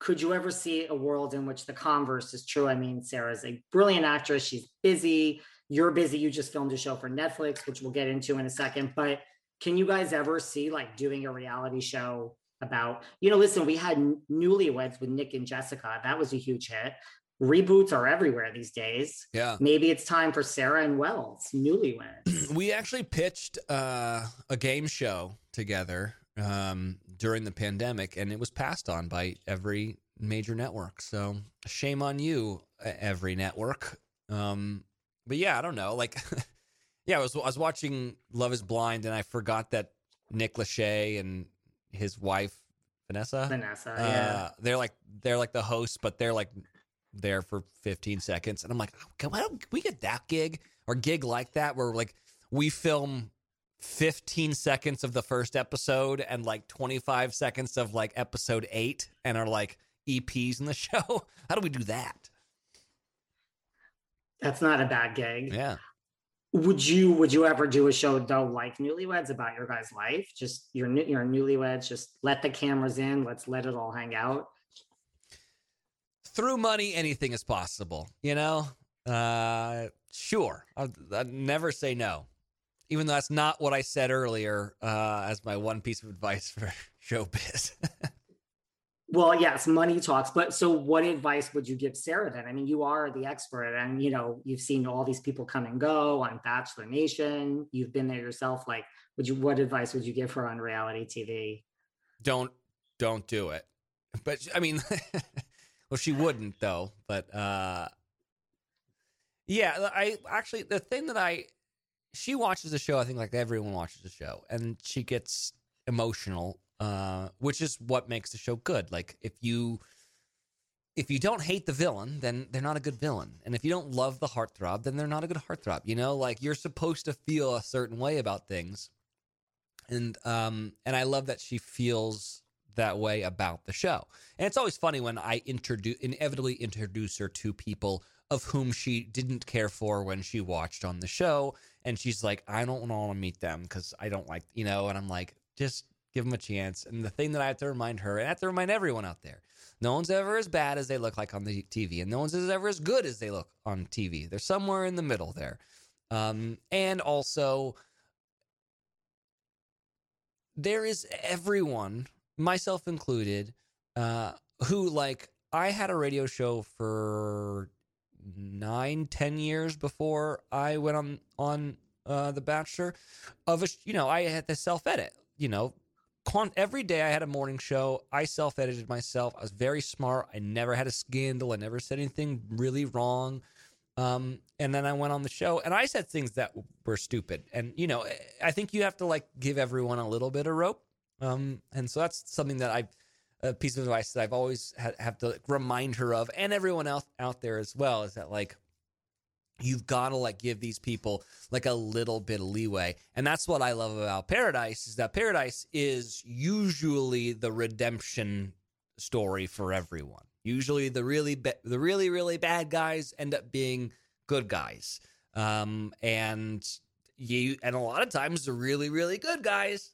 could you ever see a world in which the converse is true? I mean, Sarah's a brilliant actress. She's busy. You're busy. You just filmed a show for Netflix, which we'll get into in a second. But can you guys ever see like doing a reality show about, you know, listen, we had Newlyweds with Nick and Jessica. That was a huge hit. Reboots are everywhere these days. Yeah. Maybe it's time for Sarah and Wells, Newlyweds. we actually pitched uh, a game show together um, during the pandemic, and it was passed on by every major network. So shame on you, every network. Um, but yeah, I don't know. Like, yeah, I was I was watching Love Is Blind, and I forgot that Nick Lachey and his wife Vanessa, Vanessa, uh, yeah. they're like they're like the hosts, but they're like there for 15 seconds, and I'm like, oh, can, why don't we get that gig or gig like that where like we film 15 seconds of the first episode and like 25 seconds of like episode eight and are like EPs in the show? How do we do that? That's not a bad gig. Yeah. Would you would you ever do a show though like Newlyweds about your guys' life? Just your new your newlyweds, just let the cameras in, let's let it all hang out. Through money, anything is possible, you know? Uh, sure. I'd, I'd never say no. Even though that's not what I said earlier uh, as my one piece of advice for showbiz. Well, yes, money talks, but so what advice would you give Sarah then? I mean, you are the expert and you know, you've seen all these people come and go on Bachelor Nation. You've been there yourself. Like, would you what advice would you give her on reality TV? don't don't do it but i mean well she wouldn't though but uh yeah i actually the thing that i she watches the show i think like everyone watches the show and she gets emotional uh which is what makes the show good. Like if you if you don't hate the villain then they're not a good villain. And if you don't love the heartthrob then they're not a good heartthrob you know? Like you're supposed to feel a certain way about things. And um and I love that she feels that way about the show. And it's always funny when I introduce inevitably introduce her to people of whom she didn't care for when she watched on the show and she's like I don't want to meet them cuz I don't like, you know, and I'm like just give them a chance. And the thing that I have to remind her and I have to remind everyone out there, no one's ever as bad as they look like on the TV and no one's ever as good as they look on TV. They're somewhere in the middle there. Um and also there is everyone, myself included, uh, who like I had a radio show for nine, ten years before I went on on uh, The Bachelor. Of a, you know, I had to self edit. You know, con- every day I had a morning show. I self edited myself. I was very smart. I never had a scandal. I never said anything really wrong. Um, and then I went on the show and I said things that were stupid. And, you know, I think you have to like give everyone a little bit of rope. Um, and so that's something that I, a piece of advice that I've always had, have to remind her of and everyone else out there as well is that like, you've got to like give these people like a little bit of leeway. And that's what I love about Paradise is that Paradise is usually the redemption story for everyone. Usually, the really ba- the really really bad guys end up being good guys, um, and you and a lot of times the really really good guys,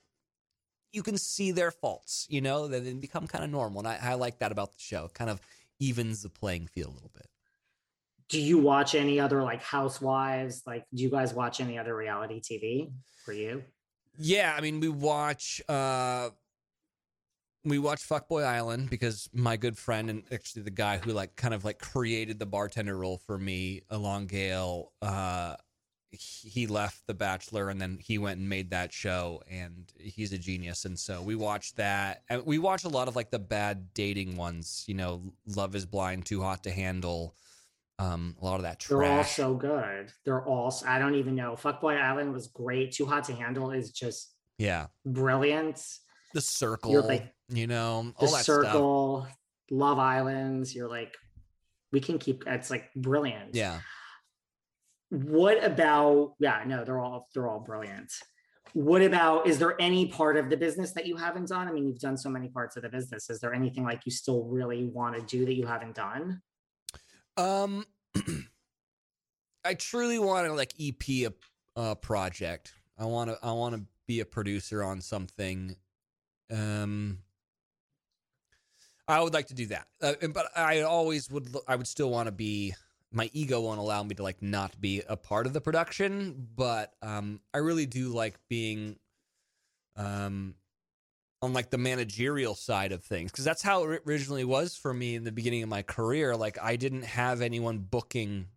you can see their faults. You know, that they become kind of normal, and I, I like that about the show. It kind of evens the playing field a little bit. Do you watch any other like Housewives? Like, do you guys watch any other reality TV for you? Yeah, I mean, we watch. uh we watched Fuckboy Island because my good friend and actually the guy who like kind of like created the bartender role for me, Elan Gale, uh, he left The Bachelor and then he went and made that show, and he's a genius. And so we watched that, and we watched a lot of like the bad dating ones. You know, Love Is Blind, Too Hot to Handle. Um, a lot of that trash. They're all so good. They're all. I don't even know. Fuckboy Island was great. Too Hot to Handle is just yeah, brilliant. The Circle. You're like you know, the that circle, stuff. Love Islands. You're like, we can keep. It's like brilliant. Yeah. What about? Yeah, no, they're all they're all brilliant. What about? Is there any part of the business that you haven't done? I mean, you've done so many parts of the business. Is there anything like you still really want to do that you haven't done? Um, I truly want to like EP a, a project. I want to. I want to be a producer on something. Um, I would like to do that, uh, but I always would. I would still want to be. My ego won't allow me to like not be a part of the production, but um, I really do like being, um, on like the managerial side of things because that's how it originally was for me in the beginning of my career. Like I didn't have anyone booking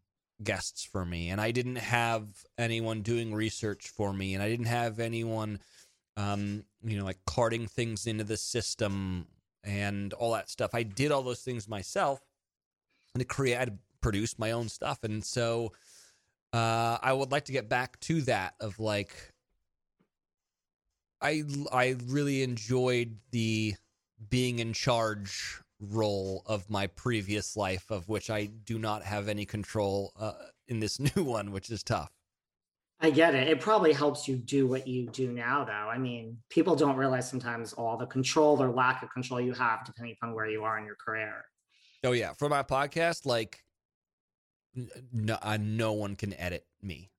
guests for me, and I didn't have anyone doing research for me, and I didn't have anyone, um, you know, like carting things into the system and all that stuff. I did all those things myself and to create, produce my own stuff. And so uh, I would like to get back to that of like, I, I really enjoyed the being in charge role of my previous life, of which I do not have any control uh, in this new one, which is tough. I get it. It probably helps you do what you do now, though. I mean, people don't realize sometimes all the control or lack of control you have depending upon where you are in your career. Oh yeah, for my podcast, like no, uh, no one can edit me.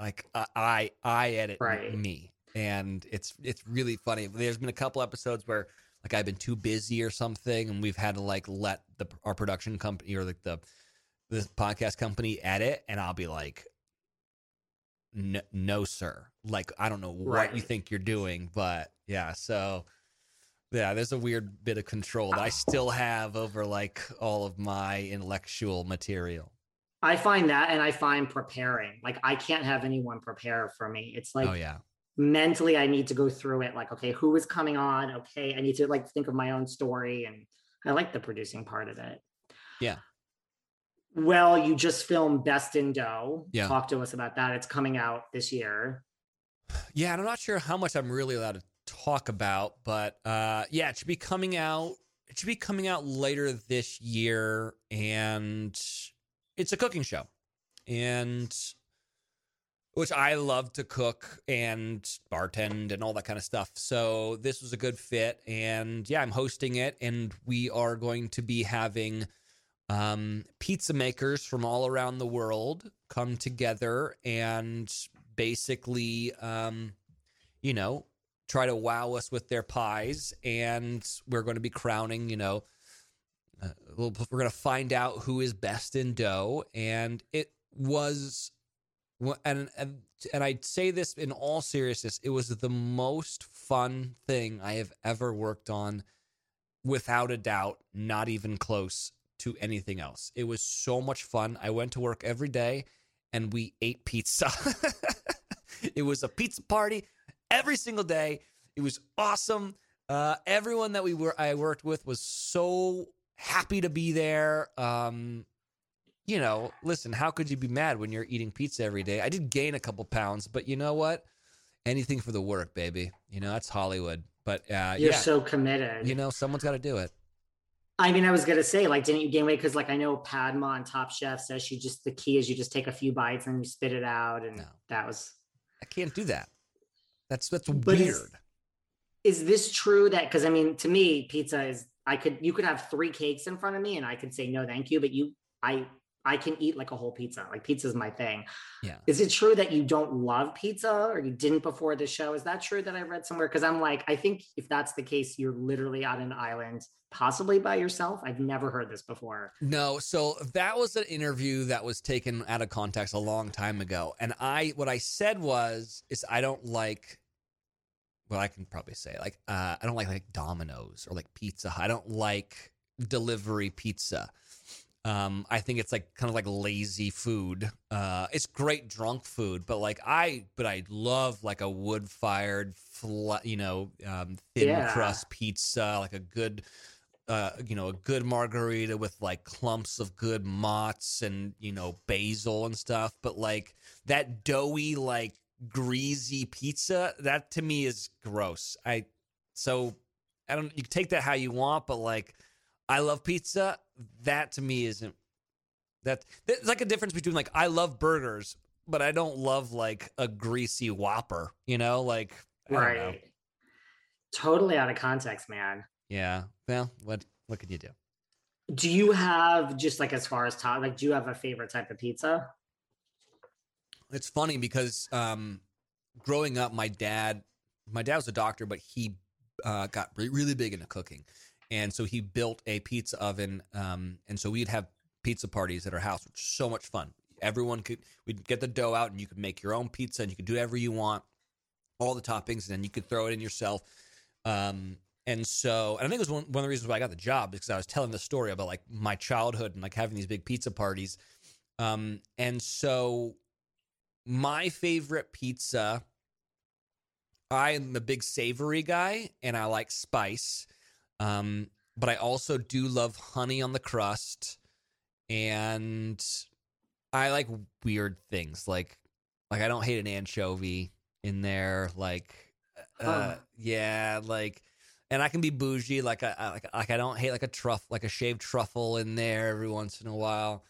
Like uh, I, I edit right. me, and it's it's really funny. There's been a couple episodes where like I've been too busy or something, and we've had to like let the our production company or like the the podcast company edit, and I'll be like, no, no sir like i don't know what Right. you think you're doing but yeah so yeah there's a weird bit of control that i still have over like all of my intellectual material I find that and I find preparing. Like I can't have anyone prepare for me. It's like oh yeah mentally I need to go through it like okay, who is coming on? Okay, I need to like think of my own story and I like the producing part of it. Yeah. Well, you just filmed Best in Dough. Yeah. Talk to us about that. It's coming out this year. yeah and i'm not sure how much i'm really allowed to talk about but uh yeah it should be coming out it should be coming out later this year and it's a cooking show and which I love to cook and bartend and all that kind of stuff. So this was a good fit. And yeah, I'm hosting it. And we are going to be having um, pizza makers from all around the world come together and basically, um, you know, try to wow us with their pies. And we're going to be crowning, you know, uh, we're going to find out who is best in dough. And it was and and and I say this in all seriousness, it was the most fun thing I have ever worked on, without a doubt, not even close to anything else. It was so much fun. I went to work every day, and we ate pizza. it was a pizza party every single day. It was awesome. Uh, everyone that we were I worked with was so happy to be there. Um, you know, listen, how could you be mad when you're eating pizza every day? I did gain a couple pounds, but you know what? Anything for the work, baby. You know, that's Hollywood. But uh, you're yeah, so committed. You know, someone's got to do it. I mean, I was gonna say, like, didn't you gain weight? Because, like, I know Padma on Top Chef says she just the key is you just take a few bites and you spit it out, and No. that was. I can't do that. That's that's But is- weird. Is this true that? Because I mean, to me, pizza is. I could you could have three cakes in front of me and I could say no, thank you. But you, I, I can eat like a whole pizza. Like pizza is my thing. Yeah. Is it true that you don't love pizza or you didn't before the show? Is that true that I read somewhere? Because I'm like, I think if that's the case, you're literally on an island, possibly by yourself. I've never heard this before. No, so that was an interview that was taken out of context a long time ago. And I what I said was is I don't like well, I can probably say like uh I don't like like Domino's or like pizza. Hut. I don't like delivery pizza. Um I think it's like kind of like lazy food. Uh it's great drunk food, but like I but I love like a wood-fired fla- you know, um thin Yeah. crust pizza, like a good uh, you know, a good margarita with like clumps of good mozz and you know basil and stuff. But like that doughy, like greasy pizza, that to me is gross. I so I don't. You can take that how you want, but like I love pizza. That to me isn't that. There's like a difference between like I love burgers, but I don't love like a greasy Whopper. You know, like don't know. Right. Totally out of context, man. Yeah. Well, what what can you do? Do you have just like as far as top, like, do you have a favorite type of pizza? It's funny because um, growing up, my dad, my dad was a doctor, but he uh, got re- really big into cooking, and so he built a pizza oven, um, and so we'd have pizza parties at our house, which was so much fun. Everyone could we'd get the dough out, and you could make your own pizza, and you could do whatever you want, all the toppings, and then you could throw it in yourself. Um, and so, and I think it was one, one of the reasons why I got the job because I was telling the story about like my childhood and like having these big pizza parties. Um, and so my favorite pizza, I am a big savory guy and I like spice. Um, but I also do love honey on the crust. And I like weird things like like I don't hate an anchovy in there. Like uh, Huh. yeah, like and I can be bougie. Like I, I like like I don't hate like a truff like a shaved truffle in there every once in a while.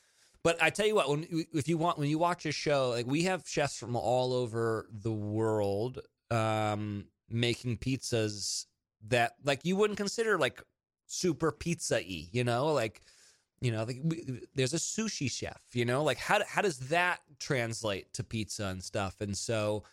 But I tell you what, when if you want when you watch a show, like we have chefs from all over the world um, making pizzas that like you wouldn't consider like super pizza y, you know, like you know, like we, there's a sushi chef, you know, like how how does that translate to pizza and stuff? And so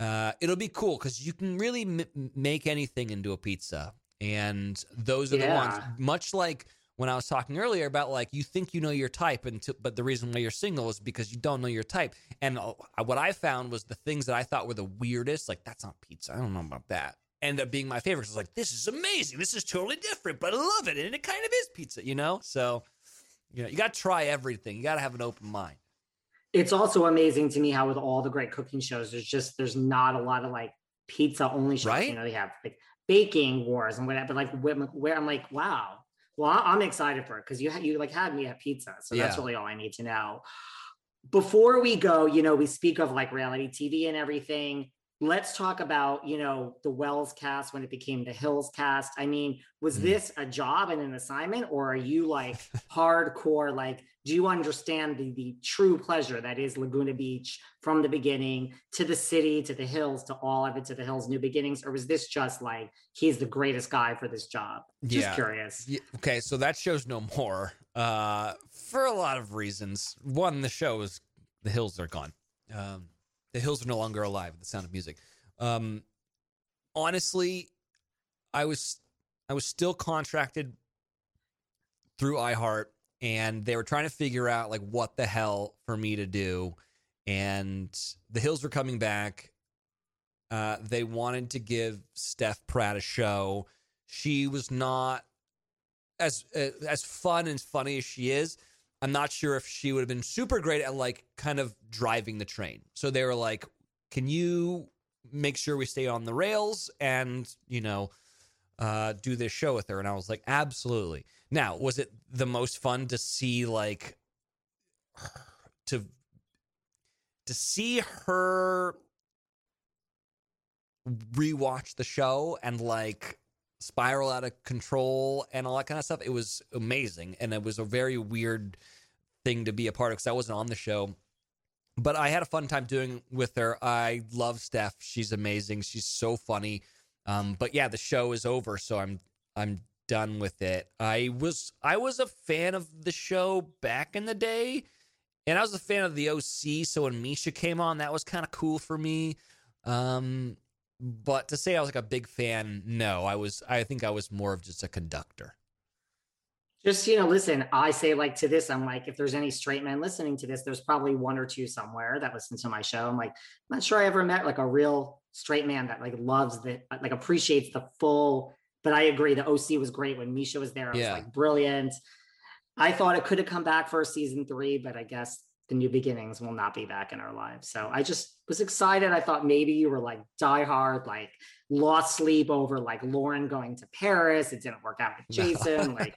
uh, it'll be cool because you can really m- make anything into a pizza, and those are the ones. Much like when I was talking earlier about like you think you know your type, and but the reason why you're single is because you don't know your type. And uh, what I found was the things that I thought were the weirdest, like that's not pizza. I don't know about that. End up being my favorites. It's like this is amazing. This is totally different, but I love it, and it kind of is pizza, you know. So, you know, you got to try everything. You got to have an open mind. It's also amazing to me how with all the great cooking shows, there's just there's not a lot of like pizza only shows. Right? You know, they have like baking wars and whatever. But like where I'm like, wow. Well, I'm excited for it because you you like had me at pizza, so that's really all I need to know. Before we go, you know, we speak of like reality TV and everything. let's talk about you know the wells cast when it became the hills cast i mean was mm. this a job and an assignment or are you like hardcore like do you understand the, the true pleasure that is laguna beach from the beginning to the city to the hills to all of it to the hills new beginnings? Or was this just like he's the greatest guy for this job? Just yeah. curious. Yeah. okay so that show's no more uh for a lot of reasons. One the show is the hills are gone. Um the hills are no longer alive the sound of music. Um honestly i was i was still contracted through iheart and they were trying to figure out like what the hell for me to do and the hills were coming back. Uh, they wanted to give steph pratt a show. She was not as uh, as fun and funny as she is. I'm not sure if she would have been super great at like kind of driving the train. So they were like can you make sure we stay on the rails and you know uh, do this show with her and i was like absolutely now, was it the most fun to see like to to see her rewatch the show and like spiral out of control and all that kind of stuff? It was amazing and it was a very weird thing to be a part of because I wasn't on the show. But I had a fun time doing with her. I love Steph. She's amazing. She's so funny. Um, but yeah, the show is over, so I'm I'm done with it. I was I was a fan of the show back in the day, and I was a fan of the OC. So when Mischa came on, that was kind of cool for me. Um, but to say I was like a big fan, no, I was. I think I was more of just a conductor. Just you know, listen. I say like to this, I'm like, if there's any straight men listening to this, there's probably one or two somewhere that listen to my show. I'm like, I'm not sure I ever met like a real straight man that like loves the like appreciates the full but I agree. The OC was great when Mischa was there. It yeah. was like brilliant. I thought it could have come back for season three, but I guess the new beginnings will not be back in our lives. So I just was excited. I thought maybe you were like diehard, like lost sleep over like Lauren going to Paris. It didn't work out with Jason. like,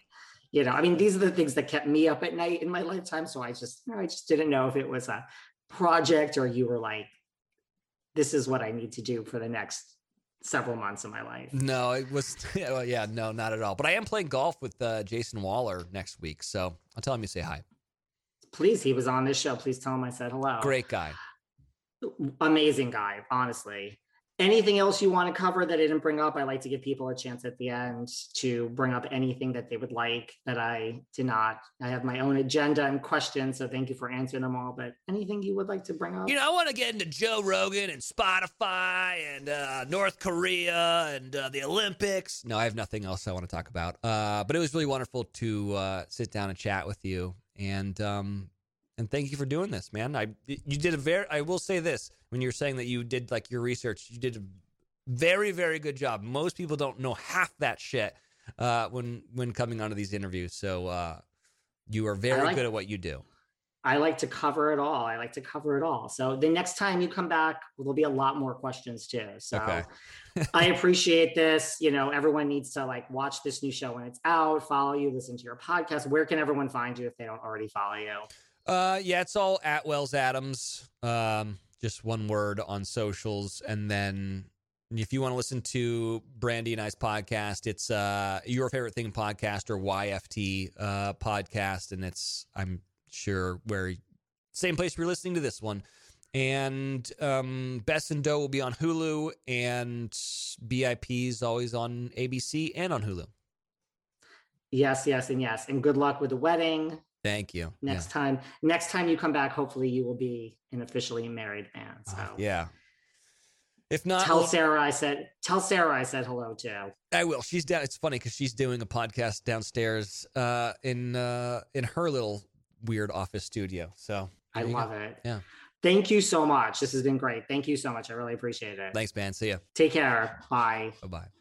you know, I mean, these are the things that kept me up at night in my lifetime. So I just, I just didn't know if it was a project or you were like, this is what I need to do for the next several months of my life. No, it was well, yeah, no, not at all. But I am playing golf with uh, Jason Wahler next week, so I'll tell him you say hi. Please, he was on this show. Please tell him I said hello. Great guy. Amazing guy, honestly anything else you want to cover that I didn't bring up? I like to give people a chance at the end to bring up anything that they would like that I did not. I have my own agenda and questions, so thank you for answering them all. But anything you would like to bring up? You know, I want to get into Joe Rogan and Spotify and uh, North Korea and uh, the Olympics. No, I have nothing else I want to talk about. Uh, but it was really wonderful to uh, sit down and chat with you. And um, and thank you for doing this, man. I you did a very. I will say this: when you're saying that you did like your research, you did a very, very good job. Most people don't know half that shit uh, when when coming onto these interviews. So uh, you are very like, good at what you do. I like to cover it all. I like to cover it all. So the next time you come back, there'll be a lot more questions too. So okay. I appreciate this. You know, everyone needs to like watch this new show when it's out, follow you, listen to your podcast. Where can everyone find you if they don't already follow you? Uh, yeah, it's all at Wells Adams. Um, just one word on socials, and then if you want to listen to Brandi and I's podcast, it's uh your favorite thing podcast or YFT uh podcast, and it's I'm sure where same place you're listening to this one. And um, Best in Dough will be on Hulu, and BIP is always on ABC and on Hulu. Yes, yes, and yes. And good luck with the wedding. Thank you. Next yeah. time, next time you come back, hopefully you will be an officially married man. So uh, yeah. If not, tell Sarah I said tell Sarah I said hello too. I will. She's down. It's funny because she's doing a podcast downstairs uh, in uh, in her little weird office studio. So I love go. it. Yeah. Thank you so much. This has been great. Thank you so much. I really appreciate it. Thanks, man. See ya. Take care. Bye. Bye bye.